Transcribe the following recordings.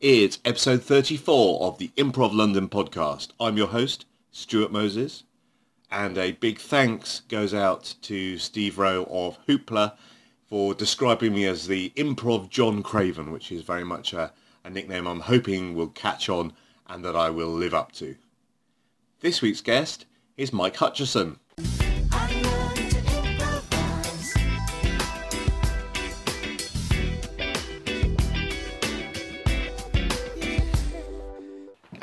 It's episode 34 of the Improv London podcast. I'm your host, Stuart Moses, and a big thanks goes out to Steve Roe of Hoopla for describing me as the Improv John Craven, which is very much a, a nickname I'm hoping will catch on and that I will live up to. This week's guest is Mike Hutchison.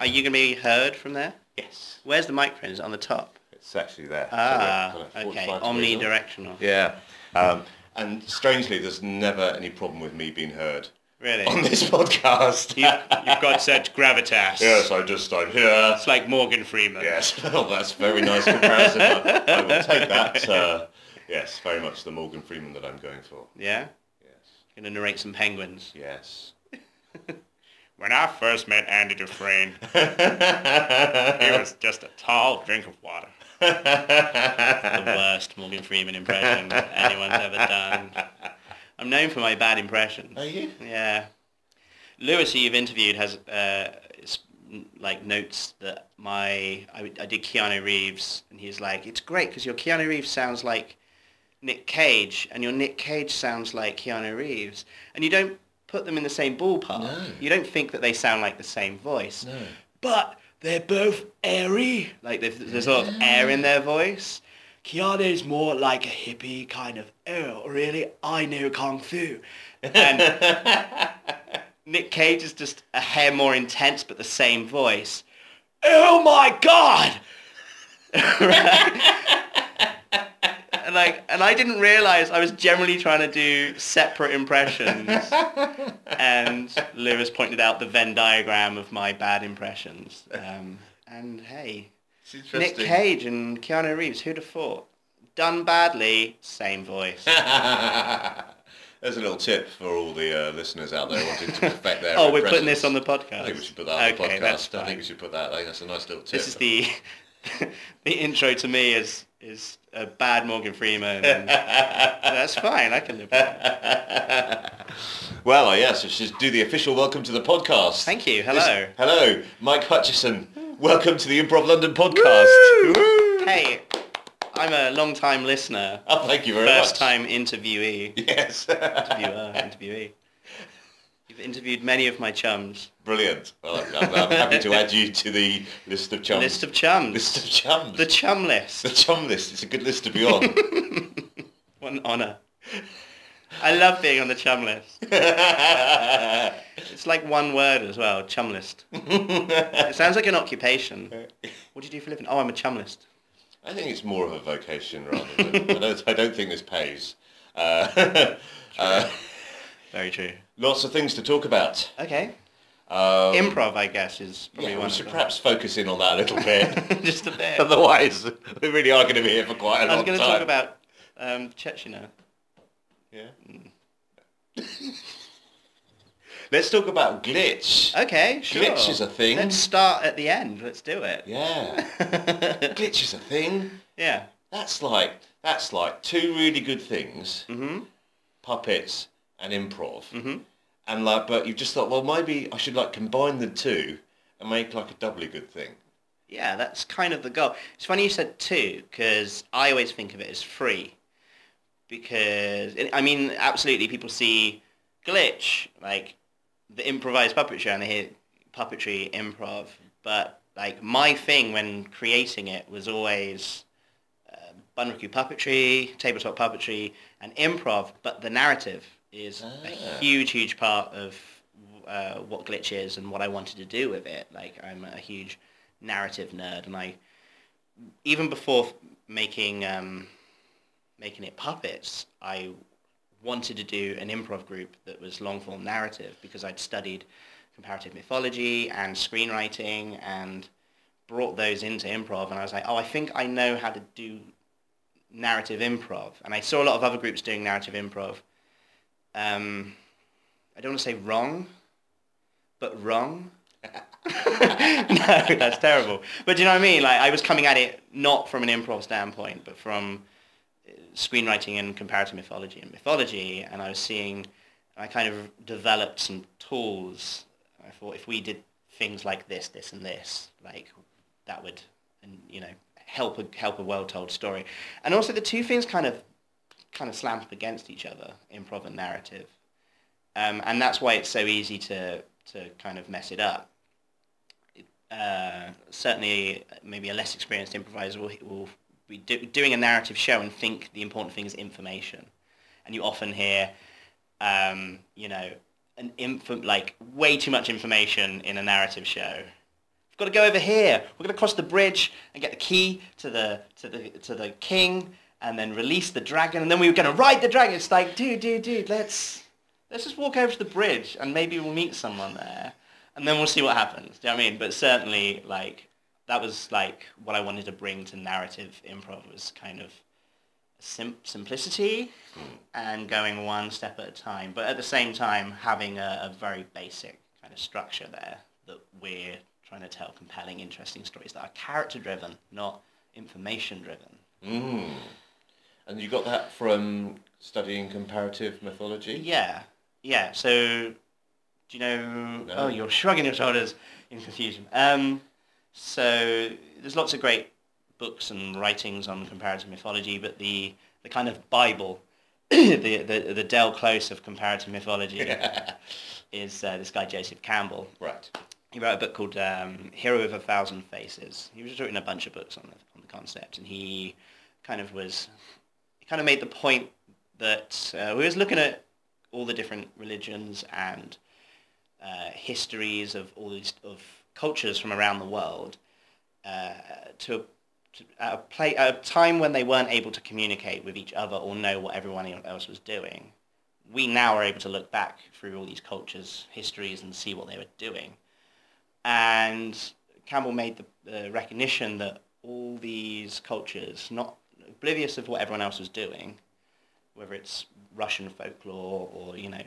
Are you going to be heard from there? Yes. Where's the microphone? Is it on the top? It's actually there. Ah, So kind of okay. 45 degrees on. Omnidirectional. Yeah. Um, and strangely, there's never any problem with me being heard Really? on this podcast. you, you've got such gravitas. yes, I just, I'm here. It's like Morgan Freeman. Yes, well, that's very nice comparison. I, I will take that. Uh, yes, very much the Morgan Freeman that I'm going for. Yeah? Yes. Going to narrate some penguins. Yes. When I first met Andy Dufresne, he was just a tall drink of water. the worst Morgan Freeman impression anyone's ever done. I'm known for my bad impressions. Are you? Yeah. Lewis, who you've interviewed, has uh, like notes that my I, I did Keanu Reeves, and he's like, it's great because your Keanu Reeves sounds like Nick Cage, and your Nick Cage sounds like Keanu Reeves, and you don't put them in the same ballpark. No. You don't think that they sound like the same voice, No. but they're both airy. Like there's, there's a lot of air in their voice. Keanu's more like a hippie kind of, oh, really? I know Kung Fu. And Nick Cage is just a hair more intense, but the same voice. Oh my God! like, and I didn't realize I was generally trying to do separate impressions. and Lewis pointed out the Venn diagram of my bad impressions. Um, and hey, Nick. Cage and Keanu Reeves, who'd have thought? Done badly, same voice. There's a little tip for all the uh, listeners out there wanting to perfect their oh, we're putting this on the podcast. I think we should put that on okay, the podcast. I think we should put that. I think that's a nice little tip. This is the the intro to me is is a bad Morgan Freeman. And that's fine. I can live with that. well, yes, we should do the official welcome to the podcast. Thank you. This- Hello. hello, Mike Hutchison. Welcome to the Improv London podcast. Woo! Hey, I'm a long time listener. Oh, thank you very First much. time interviewee. Yes. Interviewer, interviewee. You've interviewed many of my chums. Brilliant. Well, I'm, I'm, happy to add you to the list of chums. List of chums. List of chums. The chum list. The chum list. It's a good list to be on. What an honour. I love being on the chum list. It's like one word as well, chum list. It sounds like an occupation. What do you do for a living? Oh, I'm a chum list. I think it's more of a vocation rather than. I, don't, I don't think this pays. Uh, uh, Very true. lots of things to talk about. Okay. Um, Improv, I guess, is probably yeah, one we should perhaps focus in on that a little bit. Just a bit. Otherwise, we really are going to be here for quite a long time. I was going to talk about um, Chechnya. Yeah. Let's talk about glitch. Okay, sure. Glitch is a thing. Let's start at the end. Let's do it. Yeah. glitch is a thing. yeah. That's like that's like two really good things: hmm puppets and improv. hmm And like, but you've just thought, well, maybe I should like combine the two and make like a doubly good thing. Yeah, that's kind of the goal. It's funny you said two, because I always think of it as free. Because, I mean, absolutely, people see glitch, like the improvised puppet show, and they hear puppetry, improv. But, like, my thing when creating it was always uh, Bunraku puppetry, tabletop puppetry, and improv, but the narrative is Ah. a huge, huge part of uh, what glitch is and what I wanted to do with it. Like, I'm a huge narrative nerd, and I even before making um, making it puppets, I wanted to do an improv group that was long form narrative because I'd studied comparative mythology and screenwriting and brought those into improv, and I was like, oh, I think I know how to do narrative improv, and I saw a lot of other groups doing narrative improv. Um, I don't want to say wrong, but wrong. no, that's terrible. But do you know what I mean? Like I was coming at it not from an improv standpoint, but from uh, screenwriting and comparative mythology and mythology, and I was seeing, I kind of developed some tools I thought if we did things like this, this, and this, like that would, you know, help a help a well told story. And also the two things kind of kind of slam up against each other, improv and narrative. Um, and that's why it's so easy to to kind of mess it up. Uh, certainly, maybe a less experienced improviser will, will be do, doing a narrative show and think the important thing is information. And you often hear, um, you know, an info, like way too much information in a narrative show. We've got to go over here. We're going to cross the bridge and get the key to the to the to the king, and then release the dragon, and then we were going to ride the dragon. It's like, dude, dude, dude, let's let's just walk over to the bridge, and maybe we'll meet someone there, and then we'll see what happens. Do you know what I mean? But certainly, like that was like what I wanted to bring to narrative improv was kind of sim- simplicity and going one step at a time, but at the same time having a, a very basic kind of structure there that we're trying to tell compelling, interesting stories that are character driven, not information driven. Mm. And you got that from studying comparative mythology? Yeah, yeah. So, do you know? No. Oh, you're shrugging your shoulders in confusion. Um, so there's lots of great books and writings on comparative mythology, but the the kind of Bible, the the the Del Close of comparative mythology, is uh, this guy Joseph Campbell. Right. He wrote a book called um, Hero of a Thousand Faces. He was written a bunch of books on the on the concept, and he kind of was kind of made the point that uh, we was looking at all the different religions and uh, histories of all these of cultures from around the world uh, to, to a play a time when they weren't able to communicate with each other or know what everyone else was doing. We now are able to look back through all these cultures, histories, and see what they were doing. And Campbell made the, the recognition that all these cultures, not oblivious of what everyone else was doing, whether it's Russian folklore or you know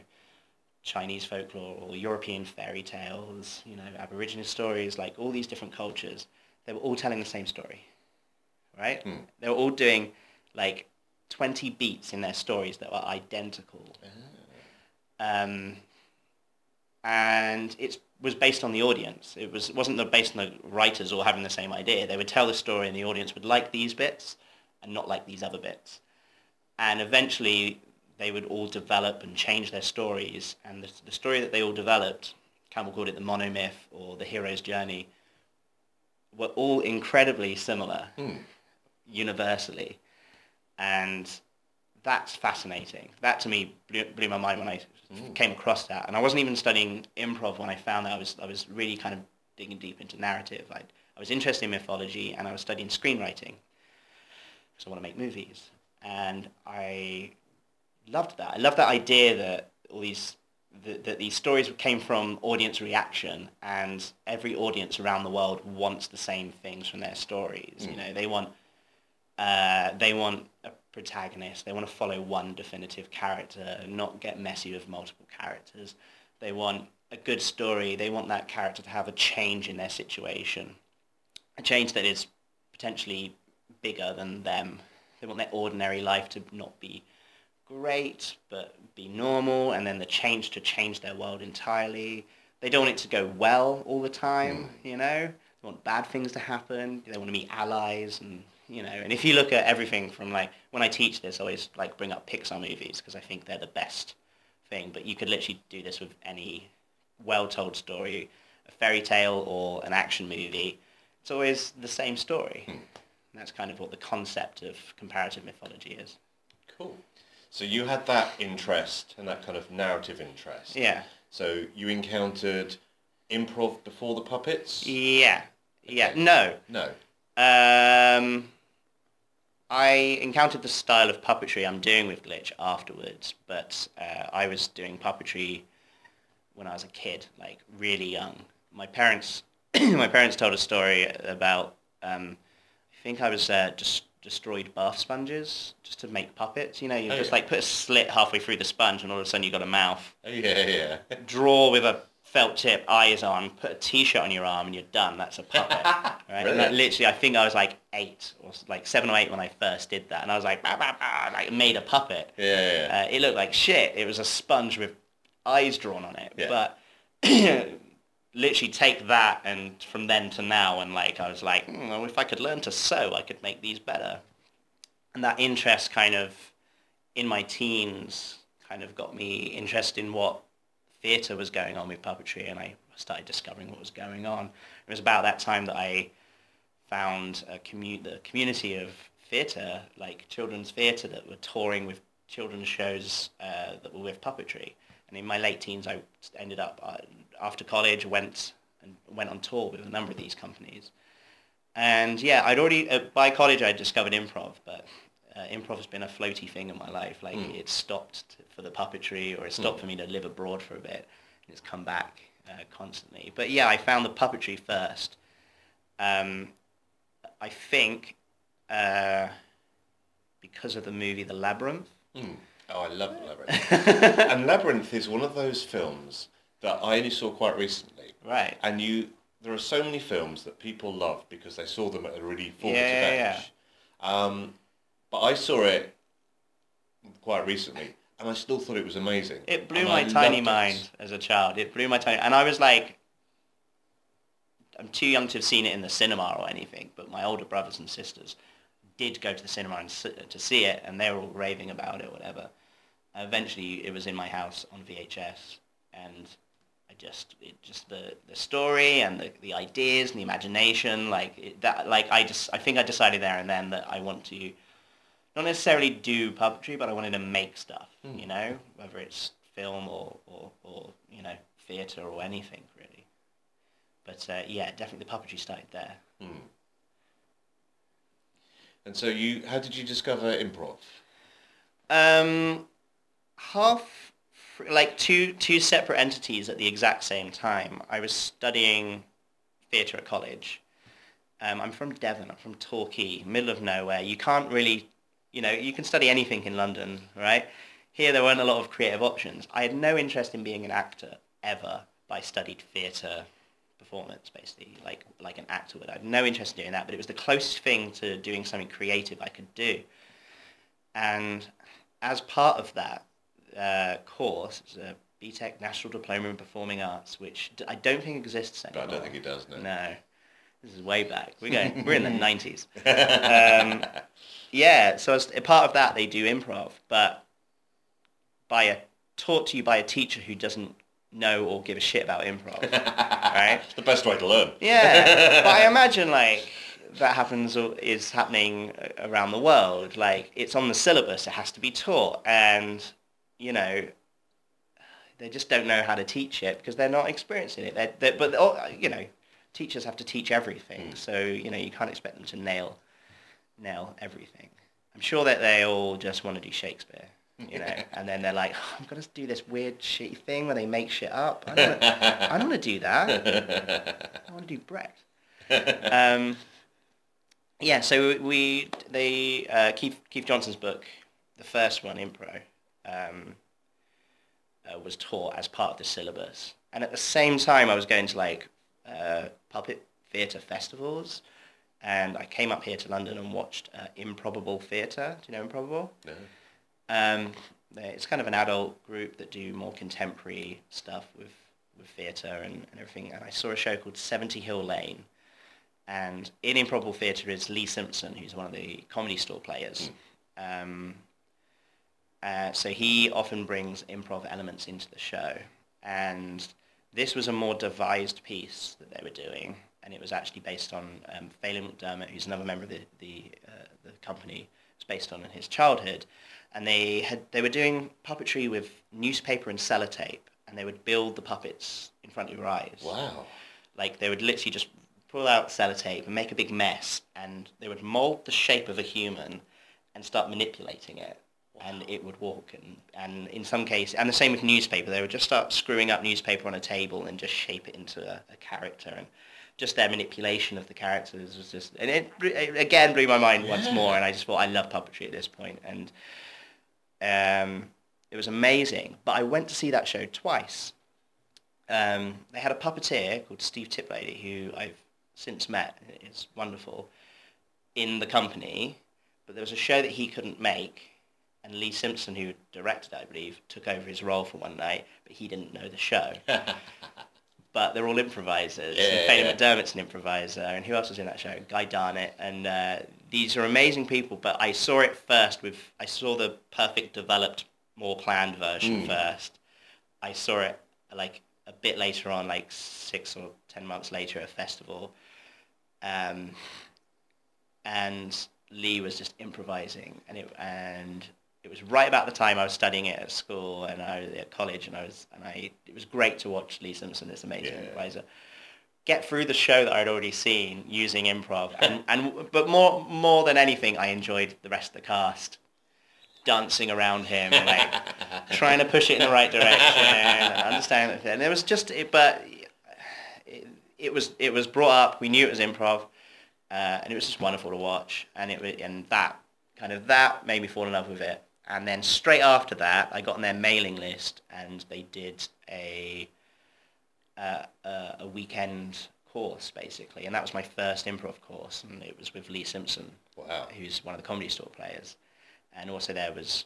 Chinese folklore or European fairy tales, you know Aboriginal stories, like all these different cultures, they were all telling the same story, right? Hmm. They were all doing like twenty beats in their stories that were identical, um, and it was based on the audience. It was, wasn't based on the writers all having the same idea. They would tell the story, and the audience would like these bits and not like these other bits. And eventually, they would all develop and change their stories. And the, the story that they all developed, Campbell called it the monomyth or the hero's journey, were all incredibly similar, Hmm. universally. And that's fascinating. That to me blew, blew my mind when I came across that. And I wasn't even studying improv when I found that. I was, I was really kind of digging deep into narrative. I, I was interested in mythology and I was studying screenwriting because I want to make movies. And I loved that. I loved that idea that all these that, that these stories came from audience reaction, and every audience around the world wants the same things from their stories. You know, they want uh, they want a protagonist. They want to follow one definitive character, not get messy with multiple characters. They want a good story. They want that character to have a change in their situation, a change that is potentially bigger than them. They want their ordinary life to not be great, but be normal, and then the change to change their world entirely. They don't want it to go well all the time, mm. you know? They want bad things to happen. They want to meet allies and, you know, and if you look at everything from like, when I teach this, I always like bring up Pixar movies because I think they're the best thing, but you could literally do this with any well-told story, a fairy tale or an action movie. It's always the same story. Hmm. And that's kind of what the concept of comparative mythology is. Cool. So you had that interest and that kind of narrative interest. Yeah. So you encountered improv before the puppets? Yeah. Yeah. No. No. Um, I encountered the style of puppetry I'm doing with Glitch afterwards, but uh, I was doing puppetry when I was a kid, like really young. My parents, my parents told a story about. Um, think I was uh, just destroyed bath sponges just to make puppets. You know, you Oh, just yeah. like put a slit halfway through the sponge, and all of a sudden you got a mouth. Oh, yeah, yeah. Draw with a felt tip, eyes on, put a t-shirt on your arm, and you're done. That's a puppet. Right? And that literally, I think I was like eight or like seven or eight when I first did that, and I was like, bah, bah, bah, like made a puppet. Yeah, yeah. Uh, it looked like shit. It was a sponge with eyes drawn on it. Yeah. But literally take that and from then to now and like I was like, hmm, well, if I could learn to sew, I could make these better. And that interest kind of in my teens kind of got me interested in what theatre was going on with puppetry and I started discovering what was going on. It was about that time that I found a commu- the community of theatre, like children's theatre that were touring with children's shows uh, that were with puppetry. And in my late teens, I ended up, uh, after college, went and went on tour with a number of these companies. And yeah, I'd already, uh, by college, I'd discovered improv, but uh, improv has been a floaty thing in my life. Like it stopped t- for the puppetry or it stopped for me to live abroad for a bit. And it's come back uh, constantly. But yeah, I found the puppetry first. Um, I think uh, because of the movie The Labyrinth. Hmm. Oh, I love Labyrinth. and Labyrinth is one of those films that I only saw quite recently. Right. And you, there are so many films that people love because they saw them at a really formative Yeah, yeah, age. Um, but I saw it quite recently, and I still thought it was amazing. It blew And my I tiny loved it. mind as a child. It blew my tiny, and I was like, I'm too young to have seen it in the cinema or anything. But my older brothers and sisters did go to the cinema and to see it, and they were all raving about it, whatever. Eventually, it was in my house on VHS, and I just, it just the the story and the, the ideas and the imagination, like it, that, like I just, I think I decided there and then that I want to not necessarily do puppetry, but I wanted to make stuff, you know, whether it's film or, or, or you know, theatre or anything really. But uh, yeah, definitely the puppetry started there. And so you, how did you discover improv? Um, half, like two two separate entities at the exact same time. I was studying theatre at college. Um, I'm from Devon. I'm from Torquay, middle of nowhere. You can't really, you know, you can study anything in London, right? Here there weren't a lot of creative options. I had no interest in being an actor ever, but I studied theatre performance basically, like like an actor would. I had no interest in doing that, but it was the closest thing to doing something creative I could do. And as part of that uh, course, it's a BTEC National Diploma in Performing Arts, which d- I don't think exists But anymore. I don't think it does, no. No, this is way back. We're going. We're in the nineties. Um, yeah, so as a part of that, they do improv, but by a taught to you by a teacher who doesn't know or give a shit about improv, right? It's the best way to learn. Yeah, but I imagine like that happens or is happening around the world. Like it's on the syllabus; it has to be taught, and you know they just don't know how to teach it because they're not experiencing it. They're, they're, but oh, you know, teachers have to teach everything, so you know you can't expect them to nail nail everything. I'm sure that they all just want to do Shakespeare. You know, and then they're like, oh, I'm gonna do this weird shitty thing where they make shit up. I don't, I don't want to do that. I want to do Brecht. Um, yeah, so we they uh, Keith Keith Johnstone's book, the first one, Impro, um, uh, was taught as part of the syllabus, and at the same time I was going to like uh, puppet theatre festivals, and I came up here to London and watched uh, Improbable Theatre. Do you know Improbable? No. Um, it's kind of an adult group that do more contemporary stuff with, with theatre and, and everything. And I saw a show called 70 Hill Lane. And in Improbable Theatre is Lee Simpson, who's one of the comedy store players. Um, uh, so he often brings improv elements into the show. And this was a more devised piece that they were doing. And it was actually based on um, Phelim McDermott, who's another member of the, the, uh, the company. It's based on in his childhood and they had they were doing puppetry with newspaper and sellotape, and they would build the puppets in front of your eyes. Wow. Like they would literally just pull out sellotape and make a big mess, and they would mold the shape of a human and start manipulating it, and it would walk. And, and in some cases, and the same with newspaper, they would just start screwing up newspaper on a table and just shape it into a, a character. And just their manipulation of the characters was just, and it, it again blew my mind once Yeah. more. And I just thought I love puppetry at this point, and um, it was amazing. But I went to see that show twice. Um, they had a puppeteer called Steve Tiplady, who I've since met. It's wonderful in the company. But there was a show that he couldn't make, and Lee Simpson, who directed I believe, took over his role for one night, but he didn't know the show. but they're all improvisers. Yeah, and Faye yeah. McDermott's an improviser, and who else was in that show? Guy Dartnell, and uh, these are amazing people. But I saw it first with I saw the perfect developed, more planned version Mm. first. I saw it like a bit later on, like six or ten months later at a festival, um, and Lee was just improvising, and it and it was right about the time I was studying it at school and I was at college, and I was and I it was great to watch Lee Simpson, this amazing Yeah. improviser, get through the show that I'd already seen using improv, and and but more more than anything, I enjoyed the rest of the cast dancing around him, like trying to push it in the right direction and understand it. And it was just, it, but it, it was it was brought up. We knew it was improv, uh, and it was just wonderful to watch. And it and that kind of that made me fall in love with it. And then straight after that, I got on their mailing list, and they did a uh, a, a weekend course basically, and that was my first improv course, and it was with Lee Simpson Wow. who's one of the comedy store players, and also there was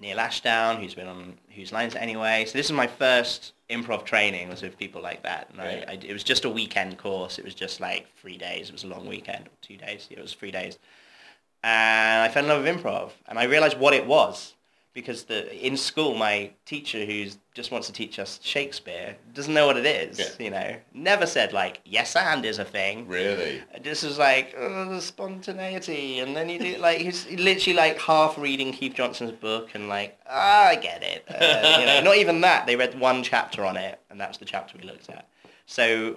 Neil Ashdown, who's been on Whose Lines Anyway. So this is my first improv training was with people like that, and Right. I, I, it was just a weekend course. It was just like three days. It was a long weekend, two days. It was three days, and I fell in love with improv, and I realized what it was. Because the in school, my teacher, who just wants to teach us Shakespeare, doesn't know what it is. Yeah. You know, never said like yes and is a thing. Really? This is like the spontaneity, and then you do like he's literally like half reading Keith Johnstone's book, and like ah, I get it. Uh, you know, not even that. They read one chapter on it, and that's the chapter we looked at. So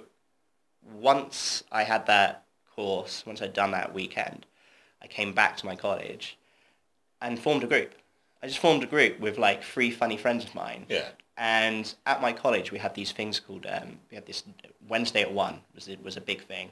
once I had that course, once I'd done that weekend, I came back to my college and formed a group. I just formed a group with like three funny friends of mine. Yeah. And at my college, we had these things called um, we had this Wednesday at one was it was a big thing.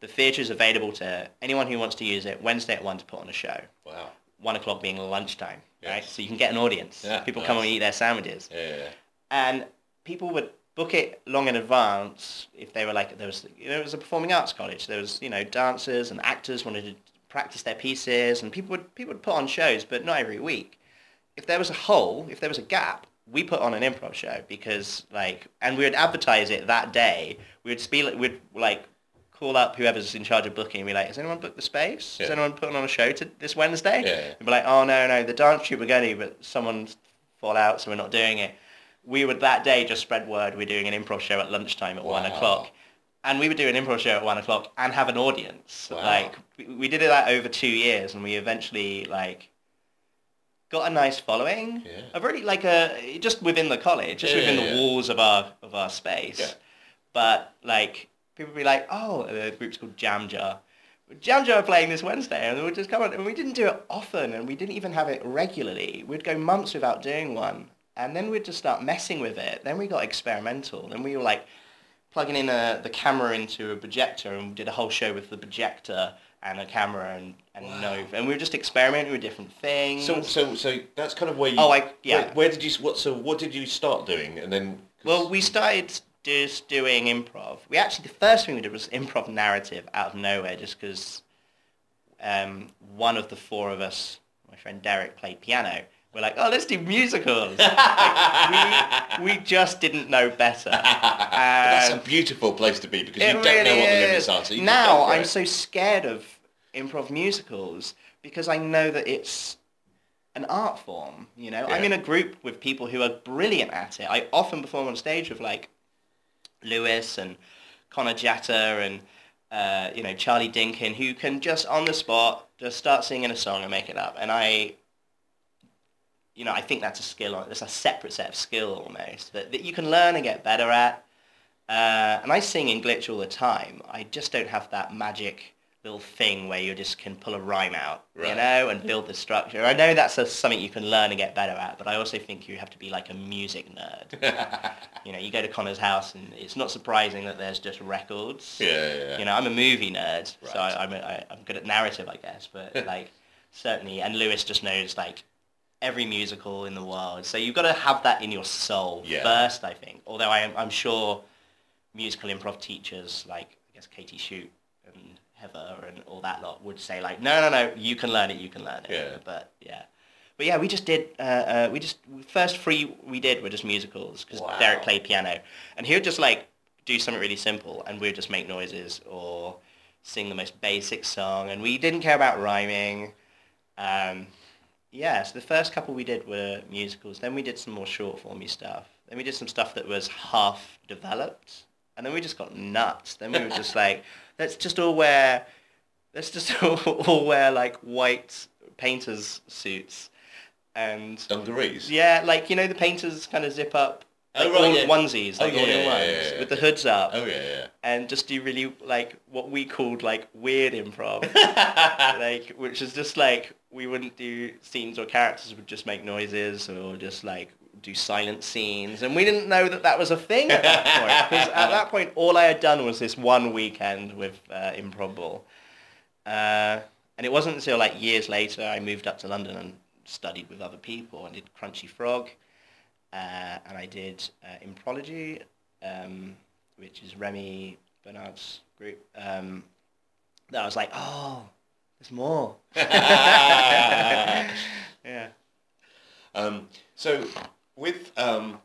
The theatre is available to anyone who wants to use it Wednesday at one to put on a show. Wow. One o'clock being lunchtime, right? So you can get an audience. Yeah, People come and eat their sandwiches, Yeah. yeah. and people would book it long in advance if they were like there was you know it was a performing arts college. There was you know dancers and actors wanted to practice their pieces, and people would people would put on shows, but not every week if there was a hole, if there was a gap, we put on an improv show because like, and we would advertise it that day. We would speak, we'd like call up whoever's in charge of booking and be like, has anyone booked the space? Has Yeah. anyone putting on a show to this Wednesday? Yeah, yeah. We'd be like, oh no, no, the dance troupe we're going to, but someone's fall out, so we're not doing it. We would that day just spread word we're doing an improv show at lunchtime at one o'clock. And we would do an improv show at one o'clock and have an audience. Wow. Like we, we did it that over two years, and we eventually like got a nice following. Yeah. A really like a just within the college, just Yeah, within yeah, the walls of our of our space. Yeah. But like people would be like, oh, the group's called Jam Jar. Jam Jar are playing this Wednesday, and we would just come on, and we didn't do it often, and we didn't even have it regularly. We'd go months without doing one, and then we'd just start messing with it. Then we got experimental. Then we were like plugging in a, the camera into a projector, and we did a whole show with the projector and a camera and and no, and we were just experimenting with different things. So, so, so that's kind of where you. Oh, I- yeah. Where, where did you? What? So, what did you start doing, and then? Well, we started just doing improv. We actually, the first thing we did was improv narrative out of nowhere, just because um, one of the four of us, my friend Derek, played piano. We're like, oh, let's do musicals. Like, we, we just didn't know better. that's a beautiful place to be because you don't know really what the limits are. So now just go for I'm so scared of improv musicals because I know that it's an art form. You know, I'm in a group with people who are brilliant at it. I often perform on stage with like Lewis and Connor Jatta and uh, you know Charlie Dinkin, who can just on the spot just start singing a song and make it up. And I, you know, I think that's a skill. That's a separate set of skill almost that, that you can learn and get better at. Uh, and I sing in glitch all the time. I just don't have that magic little thing where you just can pull a rhyme out, you know, and build the structure. I know that's a, something you can learn and get better at, but I also think you have to be like a music nerd. you know, you go to Connor's house and it's not surprising that there's just records. Yeah, yeah, yeah. You know, I'm a movie nerd, so I, I'm, a, I, I'm good at narrative, I guess, but like certainly, and Lewis just knows like every musical in the world. So you've got to have that in your soul Yeah. first, I think. Although I am, I'm sure musical improv teachers like I guess Katy Schutte and Heather and all that lot would say like, no, no, no, you can learn it, you can learn it. Yeah. But yeah. But yeah, we just did. Uh, uh, we just first three we did were just musicals because Wow. Derek played piano, and he would just like do something really simple, and we'd just make noises or sing the most basic song, and we didn't care about rhyming. Um, yeah, so the first couple we did were musicals. Then we did some more short formy stuff. Then we did some stuff that was half developed, and then we just got nuts. Then we were just like, let's just all wear, let's just all, all wear like white painters suits, and Dungarees. yeah, like you know the painters kind of zip up. Oh, right, all yeah. onesies, Oh, yeah, all in yeah, ones, yeah. with the hoods up Oh yeah, yeah. and just do really like what we called like weird improv, like which is just like we wouldn't do scenes or characters would just make noises or just like do silent scenes, and we didn't know that that was a thing at that point because at that point all I had done was this one weekend with uh, Improbable, uh, and it wasn't until like years later I moved up to London and studied with other people and did Crunchy Frog, uh, and I did uh, Imprology. Um, which is Remy Bernard's group, um, that I was like, oh, there's more. yeah. Um, so with um,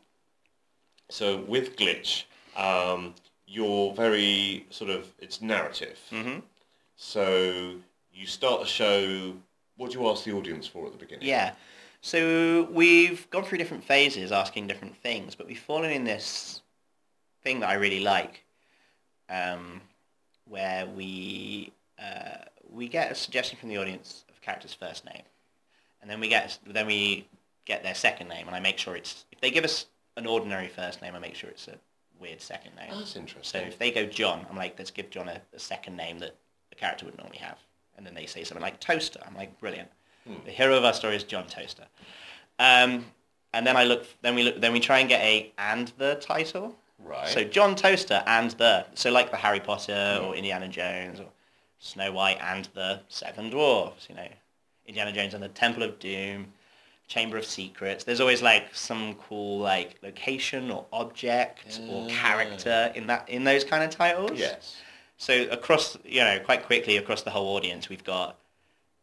so with glitch, um, you're very sort of it's narrative. hmm So you start the show. What do you ask the audience for at the beginning? Yeah. So we've gone through different phases asking different things, but we've fallen in this thing that I really like, um, where we uh, we get a suggestion from the audience of a character's first name, and then we get then we get their second name, and I make sure it's if they give us an ordinary first name, I make sure it's a weird second name. That's interesting. So if they go John, I'm like, let's give John a, a second name that the character would normally have. And then they say something like Toaster. I'm like, brilliant. The hero of our story is John Toaster. Um, and then I look, then we look, then we try and get a and the title. Right. So John Toaster and the, so like the Harry Potter or Indiana Jones or Snow White and the Seven Dwarfs, you know, Indiana Jones and the Temple of Doom, Chamber of Secrets. There's always like some cool like location or object or Ah. character in that in those kind of titles. yes. So across, you know, quite quickly across the whole audience, we've got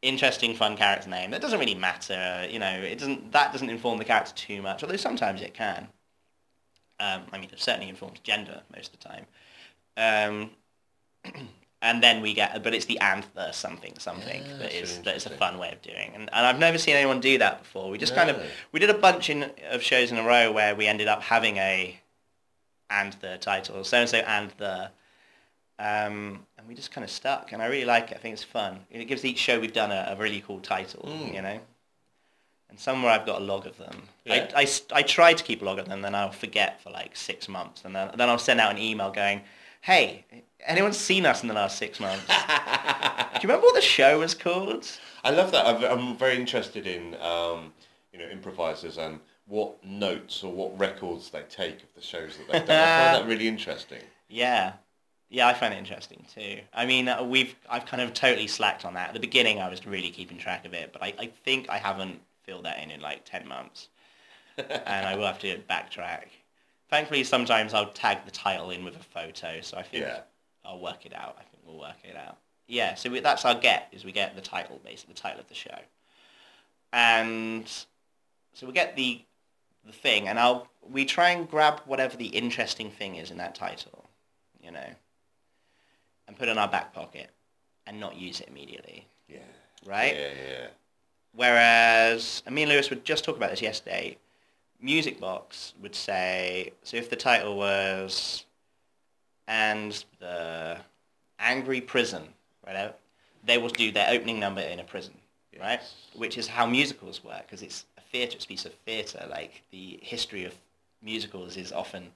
interesting, fun character name. That doesn't really matter, you know. It doesn't. That doesn't inform the character too much, although sometimes it can. Um, I mean, it certainly informs gender most of the time. Um, and then we get, but it's the and the something something Yeah, that is that is a fun way of doing. And, and I've never seen anyone do that before. We just kind of we did a bunch in, of shows in a row where we ended up having a and the title, so and so and the, um, and we just kind of stuck. And I really like it. I think it's fun. It gives each show we've done a, a really cool title, Mm. you know. And somewhere I've got a log of them. Yeah. I, I, I try to keep a log of them, then I'll forget for like six months, and then then I'll send out an email going, "Hey, anyone seen us in the last six months? Do you remember what the show was called?" I love that. I'm, I'm very interested in um, you know improvisers and what notes or what records they take of the shows that they've done. I find that really interesting. Yeah, yeah, I find it interesting too. I mean, uh, we've I've kind of totally slacked on that. At the beginning, I was really keeping track of it, but I, I think I haven't filled that in in like ten months, and I will have to backtrack. Thankfully, sometimes I'll tag the title in with a photo, so I think Yeah. I'll work it out. I think we'll work it out. Yeah, so we, that's our get is we get the title, basically the title of the show, and so we get the the thing, and I'll we try and grab whatever the interesting thing is in that title, you know, and put it in our back pocket, and not use it immediately, Yeah. right? Yeah, yeah. Whereas, and me and Lewis would just talk about this yesterday. Music Box would say, so if the title was, and the angry prison, right? They will do their opening number in a prison, right? Which is how musicals work, because it's a theatre, it's a piece of theatre. Like the history of musicals is often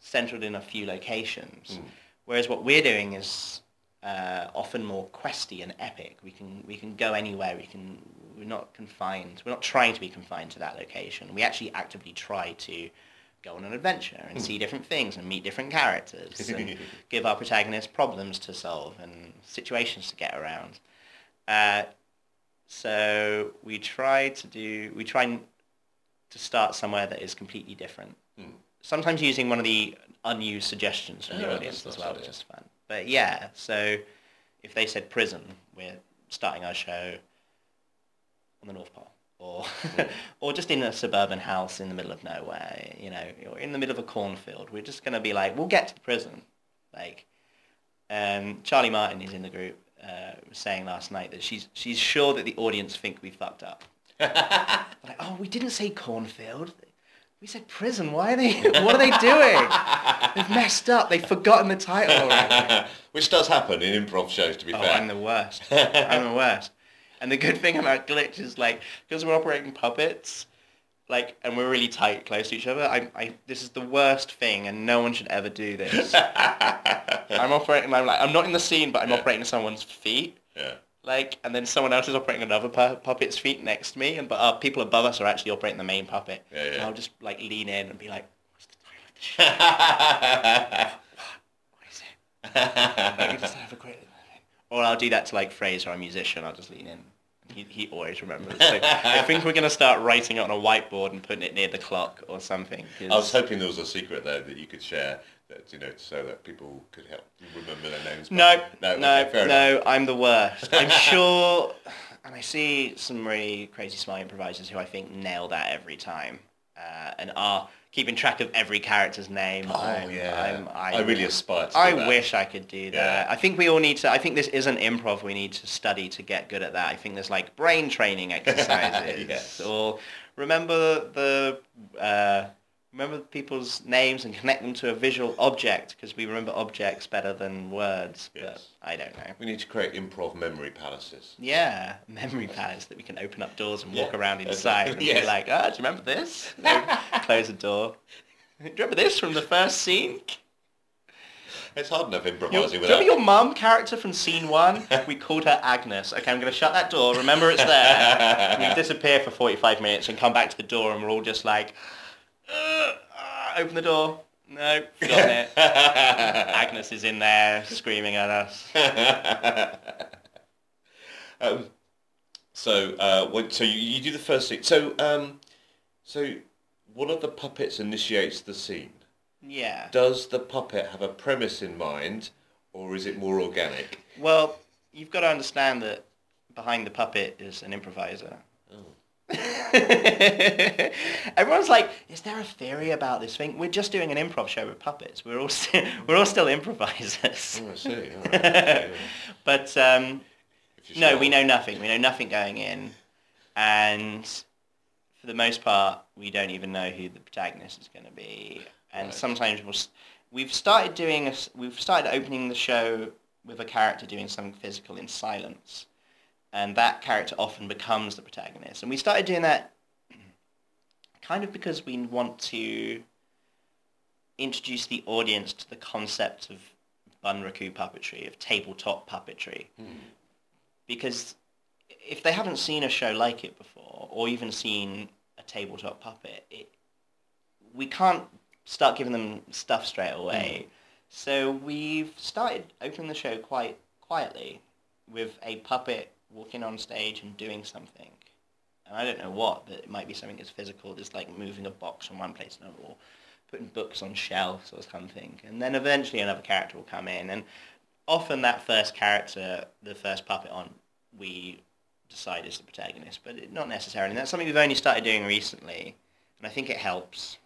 centered in a few locations. Mm. Whereas what we're doing is uh, often more questy and epic. We can we can go anywhere. We can we're not confined. We're not trying to be confined to that location. We actually actively try to go on an adventure and see different things and meet different characters and give our protagonists problems to solve and situations to get around. Uh, so we try to do we try to start somewhere that is completely different. Hmm. Sometimes using one of the unused suggestions from Yeah, the audience as well, which is fun. But yeah, so if they said prison, we're starting our show on the North Pole or or just in a suburban house in the middle of nowhere, you know, or in the middle of a cornfield. We're just gonna be like, we'll get to the prison. Like, um, Charlie Martin is in the group. Uh, saying last night that she's she's sure that the audience think we fucked up. like, oh, we didn't say cornfield. We said prison. Why are they? What are they doing? They've messed up. They've forgotten the title already. Which does happen in improv shows, to be Oh, fair. I'm the worst. I'm the worst. And the good thing about Glitch is like, because we're operating puppets, like, and we're really tight, close to each other. I, I, this is the worst thing, and no one should ever do this. I'm operating. I'm like, I'm not in the scene, but I'm operating someone's feet. yeah. Like, and then someone else is operating another pu- puppet's feet next to me, and but uh, people above us are actually operating the main puppet. Yeah, yeah. And I'll just like lean in and be like, "What's the title of the show? What is it?" Let me just have a quick. Or I'll do that to like Fraser, our musician. I'll just lean in. He, he always remembers. So I think we're gonna start writing it on a whiteboard and putting it near the clock or something. I was hoping there was a secret there that you could share, that you know, so that people could help remember their names. No, no, no, okay, no. I'm the worst. I'm sure, and I see some really crazy smart improvisers who I think nail that every time, uh, and are keeping track of every character's name. Oh I'm, yeah, I'm, I really aspire to. I that. wish I could do that. Yeah. I think we all need to. I think this isn't improv. We need to study to get good at that. I think there's like brain training exercises, Yes. or remember the uh, remember people's names and connect them to a visual object because we remember objects better than words. Yes. But I don't know. We need to create improv memory palaces. Yeah, memory palace that we can open up doors and walk around inside right. and Yes. be like, ah, do you remember this? Close the door. Do you remember this from the first scene? It's hard enough improvising do you without. remember your mum character from scene one? We called her Agnes. Okay, I'm going to shut that door. Remember it's there. we disappear for 45 minutes and come back to the door and we're all just like, "Ugh, ah, open the door. No, forgotten it. Agnes is in there screaming at us. um, so, uh, when, so you, you do the first scene. So, um, so one of the puppets initiates the scene. Yeah. Does the puppet have a premise in mind, or is it more organic? Well, you've got to understand that behind the puppet is an improviser. Everyone's like, "Is there a theory about this thing?" We're just doing an improv show with puppets. We're all st- we're all still improvisers. Oh, I see. All right. Okay. but um, no, sure. we know nothing. We know nothing going in, and for the most part, we don't even know who the protagonist is going to be. And Right. sometimes we'll, s- we've started doing a, we've started opening the show with a character doing something physical in silence, and that character often becomes the protagonist. And we started doing that kind of because we want to introduce the audience to the concept of bunraku puppetry, of tabletop puppetry. Because if they haven't seen a show like it before, or even seen a tabletop puppet, it, we can't start giving them stuff straight away. Mm. So we've started opening the show quite quietly with a puppet walking on stage and doing something. And I don't know what, but it might be something as physical as like moving a box from one place to another or putting books on shelves or something. And then eventually another character will come in. And often that first character, the first puppet on, we decide is the protagonist, but it, not necessarily. And that's something we've only started doing recently. And I think it helps,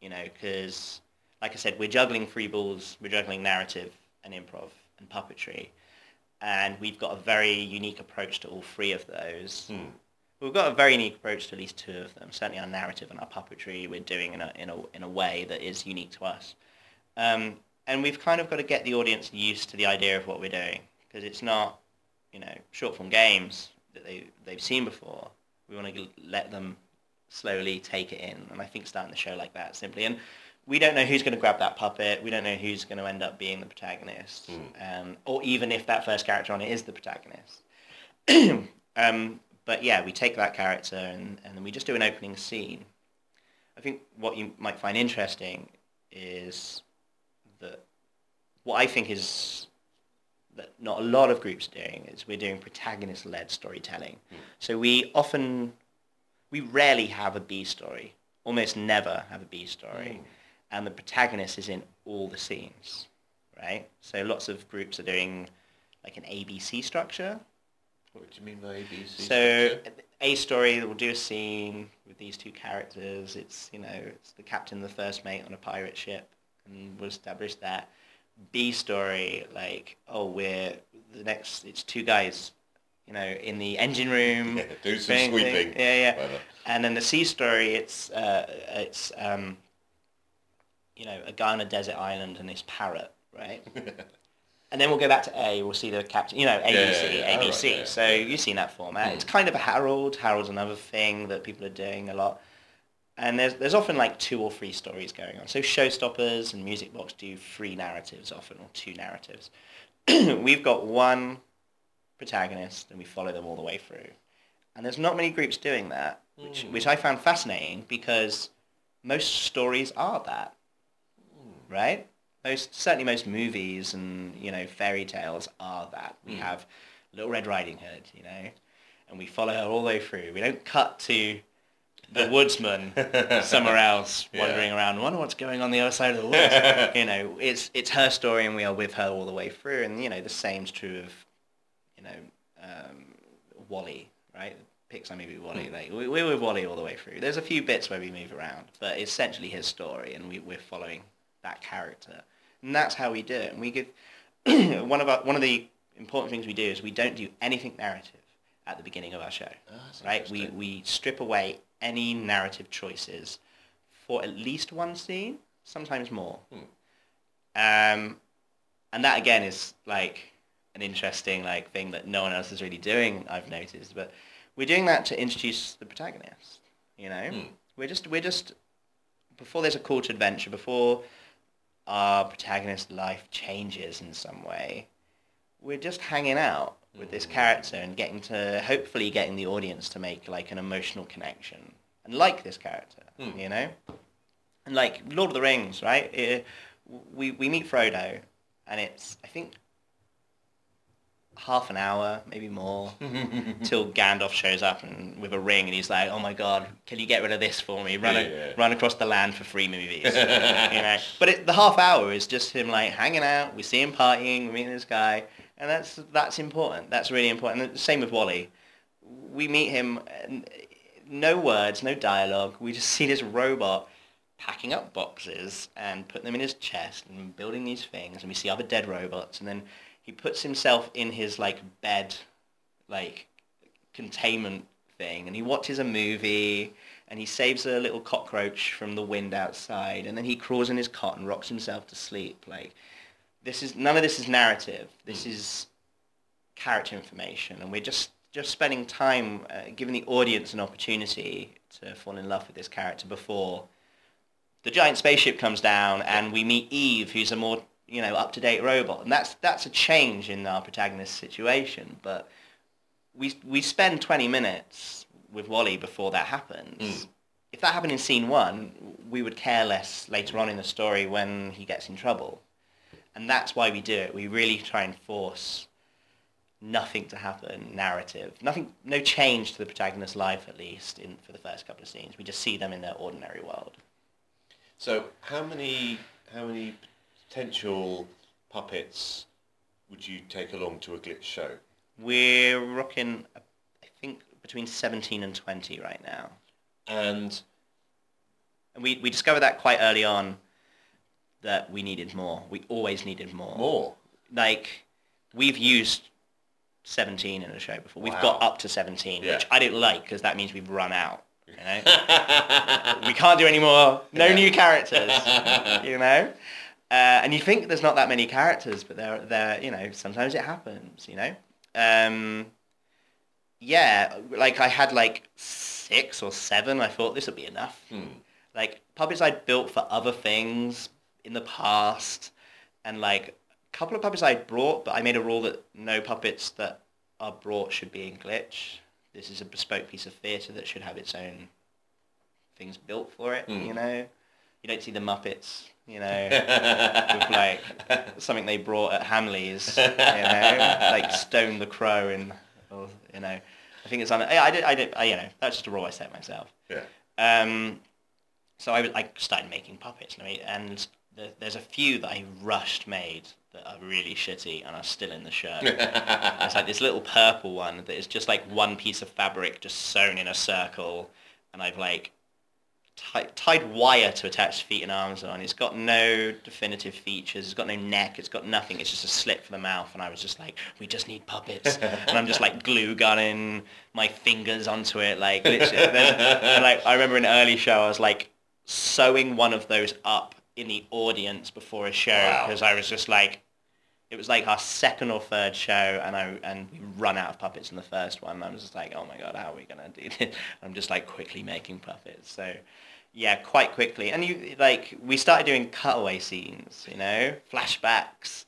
you know, because, like I said, we're juggling three balls. We're juggling narrative and improv and puppetry. And we've got a very unique approach to all three of those. Hmm. We've got a very unique approach to at least two of them. Certainly our narrative and our puppetry, we're doing in a, in a, in a way that is unique to us. Um, and we've kind of got to get the audience used to the idea of what we're doing because it's not, you know, short form games that they, they've seen before. We want to let them slowly take it in. And I think starting the show like that simply. And we don't know who's going to grab that puppet. We don't know who's going to end up being the protagonist. Um, or even if that first character on it is the protagonist. um, but yeah, we take that character and, and then we just do an opening scene. I think what you might find interesting is that what I think is that not a lot of groups are doing is we're doing protagonist-led storytelling. So we often, we rarely have a B story, almost never have a B story, and the protagonist is in all the scenes, right? So lots of groups are doing like an ABC structure, What do you mean by ABC? So structure? a story will do a scene with these two characters. It's you know it's the captain, and the first mate on a pirate ship, and we'll establish that. B story like oh we're the next it's two guys, you know in the engine room. Yeah, do some sweeping. Yeah, yeah. Whatever. And then the C story it's uh, it's um, you know a guy on a desert island and this parrot, right? And then we'll go back to A. We'll see the captain. You know, ABC, yeah, yeah. Oh, ABC. right, yeah, so you've seen that format. Mm. It's kind of a Harold. Harold's another thing that people are doing a lot. And there's there's often like two or three stories going on. So Showstoppers and Music Box do three narratives often, or two narratives. We've got one protagonist, and we follow them all the way through. And there's not many groups doing that, which Mm. which I found fascinating because most stories are that, right? Most certainly most movies and you know fairy tales are that. We Mm. have Little Red Riding Hood, you know, and we follow her all the way through. We don't cut to the woodsman somewhere else Yeah. wandering around. Wonder what's going on the other side of the woods. you know, it's it's her story, and we are with her all the way through. And you know, the same's true of you know um, WALL-E, right? Pixar movie WALL-E. Hmm. Like we, we're with WALL-E all the way through. There's a few bits where we move around, but it's essentially his story, and we, we're following that character, and that's how we do it. And we give one of our, one of the important things we do is we don't do anything narrative at the beginning of our show that's right? We, we strip away any narrative choices for at least one scene, sometimes more. Hmm. Um, and that again is like an interesting like thing that no one else is really doing. I've noticed, but we're doing that to introduce the protagonist. You know, Hmm. we're just we're just before there's a call to adventure, before our protagonist's life changes in some way, we're just hanging out with this character and getting to hopefully getting the audience to make like an emotional connection and like this character, Hmm. you know. And like Lord of the Rings, right? Eh, we we meet Frodo, and it's I think half an hour, maybe more, till Gandalf shows up and with a ring, and he's like, "Oh my God, can you get rid of this for me? Run a, Yeah. run across the land for free movies." you know. But it, the half hour is just him like hanging out. We see him partying. We meet this guy, and that's that's important. That's really important. And the same with WALL-E. We meet him, and no words, no dialogue. We just see this robot packing up boxes and putting them in his chest and building these things. And we see other dead robots, and then he puts himself in his like bed, like containment thing, and he watches a movie. And he saves a little cockroach from the wind outside, and then he crawls in his cot and rocks himself to sleep. Like, this is none of this is narrative. This is character information, and we're just just spending time uh, giving the audience an opportunity to fall in love with this character before the giant spaceship comes down and we meet Eve, who's a more you know up to date robot, and that's that's a change in our protagonist's situation. But we we spend twenty minutes with WALL-E before that happens. Mm. If that happened in scene one, we would care less later on in the story when he gets in trouble. And that's why we do it. We really try and force nothing to happen, narrative, nothing, no change to the protagonist's life at least in for the first couple of scenes. We just see them in their ordinary world. So how many how many potential puppets would you take along to a glitch show? We're rocking, I think, between 17 and 20 right now. And And we, we discovered that quite early on that we needed more. We always needed more. more. Like, we've used 17 in a show before. We've Wow. got up to 17, Yeah. which I don't like because that means we've run out. You know? we can't do any more. No Yeah. new characters. you know? Uh, and you think there's not that many characters, but there, there, you know, sometimes it happens. You know? Um, yeah, like I had like six or seven. I thought this would be enough. Hmm. Like puppets I'd built for other things in the past, and like a couple of puppets I'd brought, but I made a rule that no puppets that are brought should be in glitch. This is a bespoke piece of theatre that should have its own things built for it. Hmm. You know, you don't see the Muppets. You know, with like something they brought at Hamley's. You know, like Stone the Crow and or, you know, I think it's on. I I did. I did. I, you know, that's just a rule I set myself. yeah. Um, so I, was- I started making puppets, and, I made, and the, there's a few that I rushed made that are really shitty and are still in the show. it's like this little purple one that is just like one piece of fabric just sewn in a circle, and I've like tied, tied wire to attach feet and arms on. It's got no definitive features. It's got no neck. It's got nothing. It's just a slit for the mouth. And I was just like, we just need puppets. and I'm just like glue gunning my fingers onto it. Like, literally. There's- and, like I remember in an early show, I was like sewing one of those up in the audience before a show Wow. because I was just like, it was like our second or third show, and I and we run out of puppets in the first one. And I was just like, oh my god, how are we gonna do this? I'm just like quickly making puppets. So yeah, quite quickly. And you like we started doing cutaway scenes, you know, flashbacks.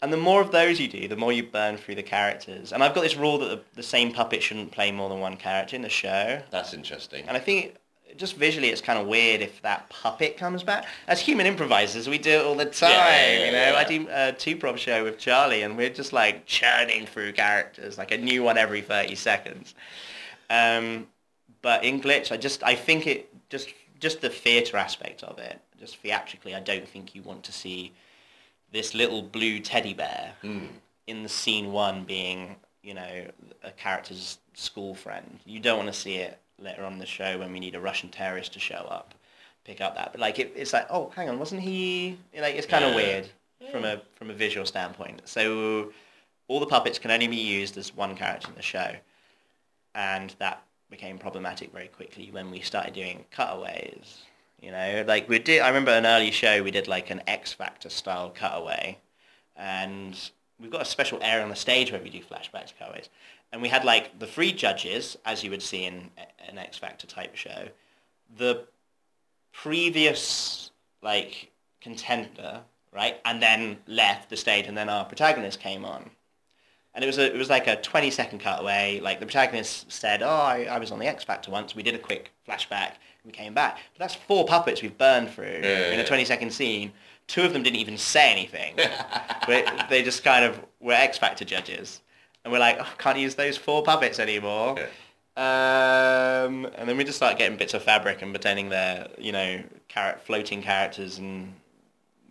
And the more of those you do, the more you burn through the characters. And I've got this rule that the, the same puppet shouldn't play more than one character in the show. That's interesting. And I think just visually it's kind of weird if that puppet comes back. As human improvisers, we do it all the time, yeah, yeah, you know. yeah. I do a two-prov show with Charlie and we're just like churning through characters, like a new one every 30 seconds. Um, but in Glitch, I just, I think it, just, just the theatre aspect of it, just theatrically, I don't think you want to see this little blue teddy bear hmm. in the scene one being, you know, a character's school friend. You don't want to see it later on in the show when we need a Russian terrorist to show up, pick up that. But like, it, it's like, oh, hang on, wasn't he? Like, it's kind of Yeah. weird from a from a visual standpoint. So all the puppets can only be used as one character in the show, and that became problematic very quickly when we started doing cutaways. You know, like we did. I remember an early show we did like an X Factor style cutaway, and we've got a special area on the stage where we do flashbacks cutaways, and we had like the three judges, as you would see in an X Factor type show, the previous like contender, right, and then left the stage, and then our protagonist came on. And it was a, it was like a 20 second cutaway. Like the protagonist said, "Oh, I, I was on the X Factor once. We did a quick flashback. And we came back. But that's four puppets we've burned through Yeah, in yeah. a 20 second scene. Two of them didn't even say anything. but they just kind of were X Factor judges, and we're like, oh, can't use those four puppets anymore. Um, and then we just start getting bits of fabric and pretending they're, you know, carrot floating characters and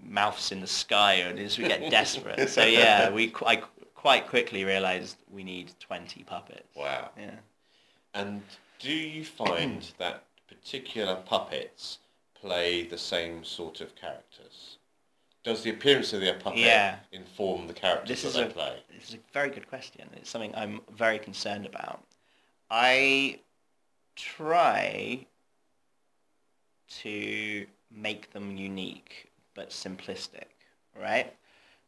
mouths in the sky, and as we get desperate. So yeah, we I quite quickly realised we need 20 puppets. Wow. Yeah. And do you find that particular puppets play the same sort of characters? Does the appearance of their puppet Yeah. inform the characters This that is they a play? this is a very good question. It's something I'm very concerned about. I try to make them unique but simplistic, right?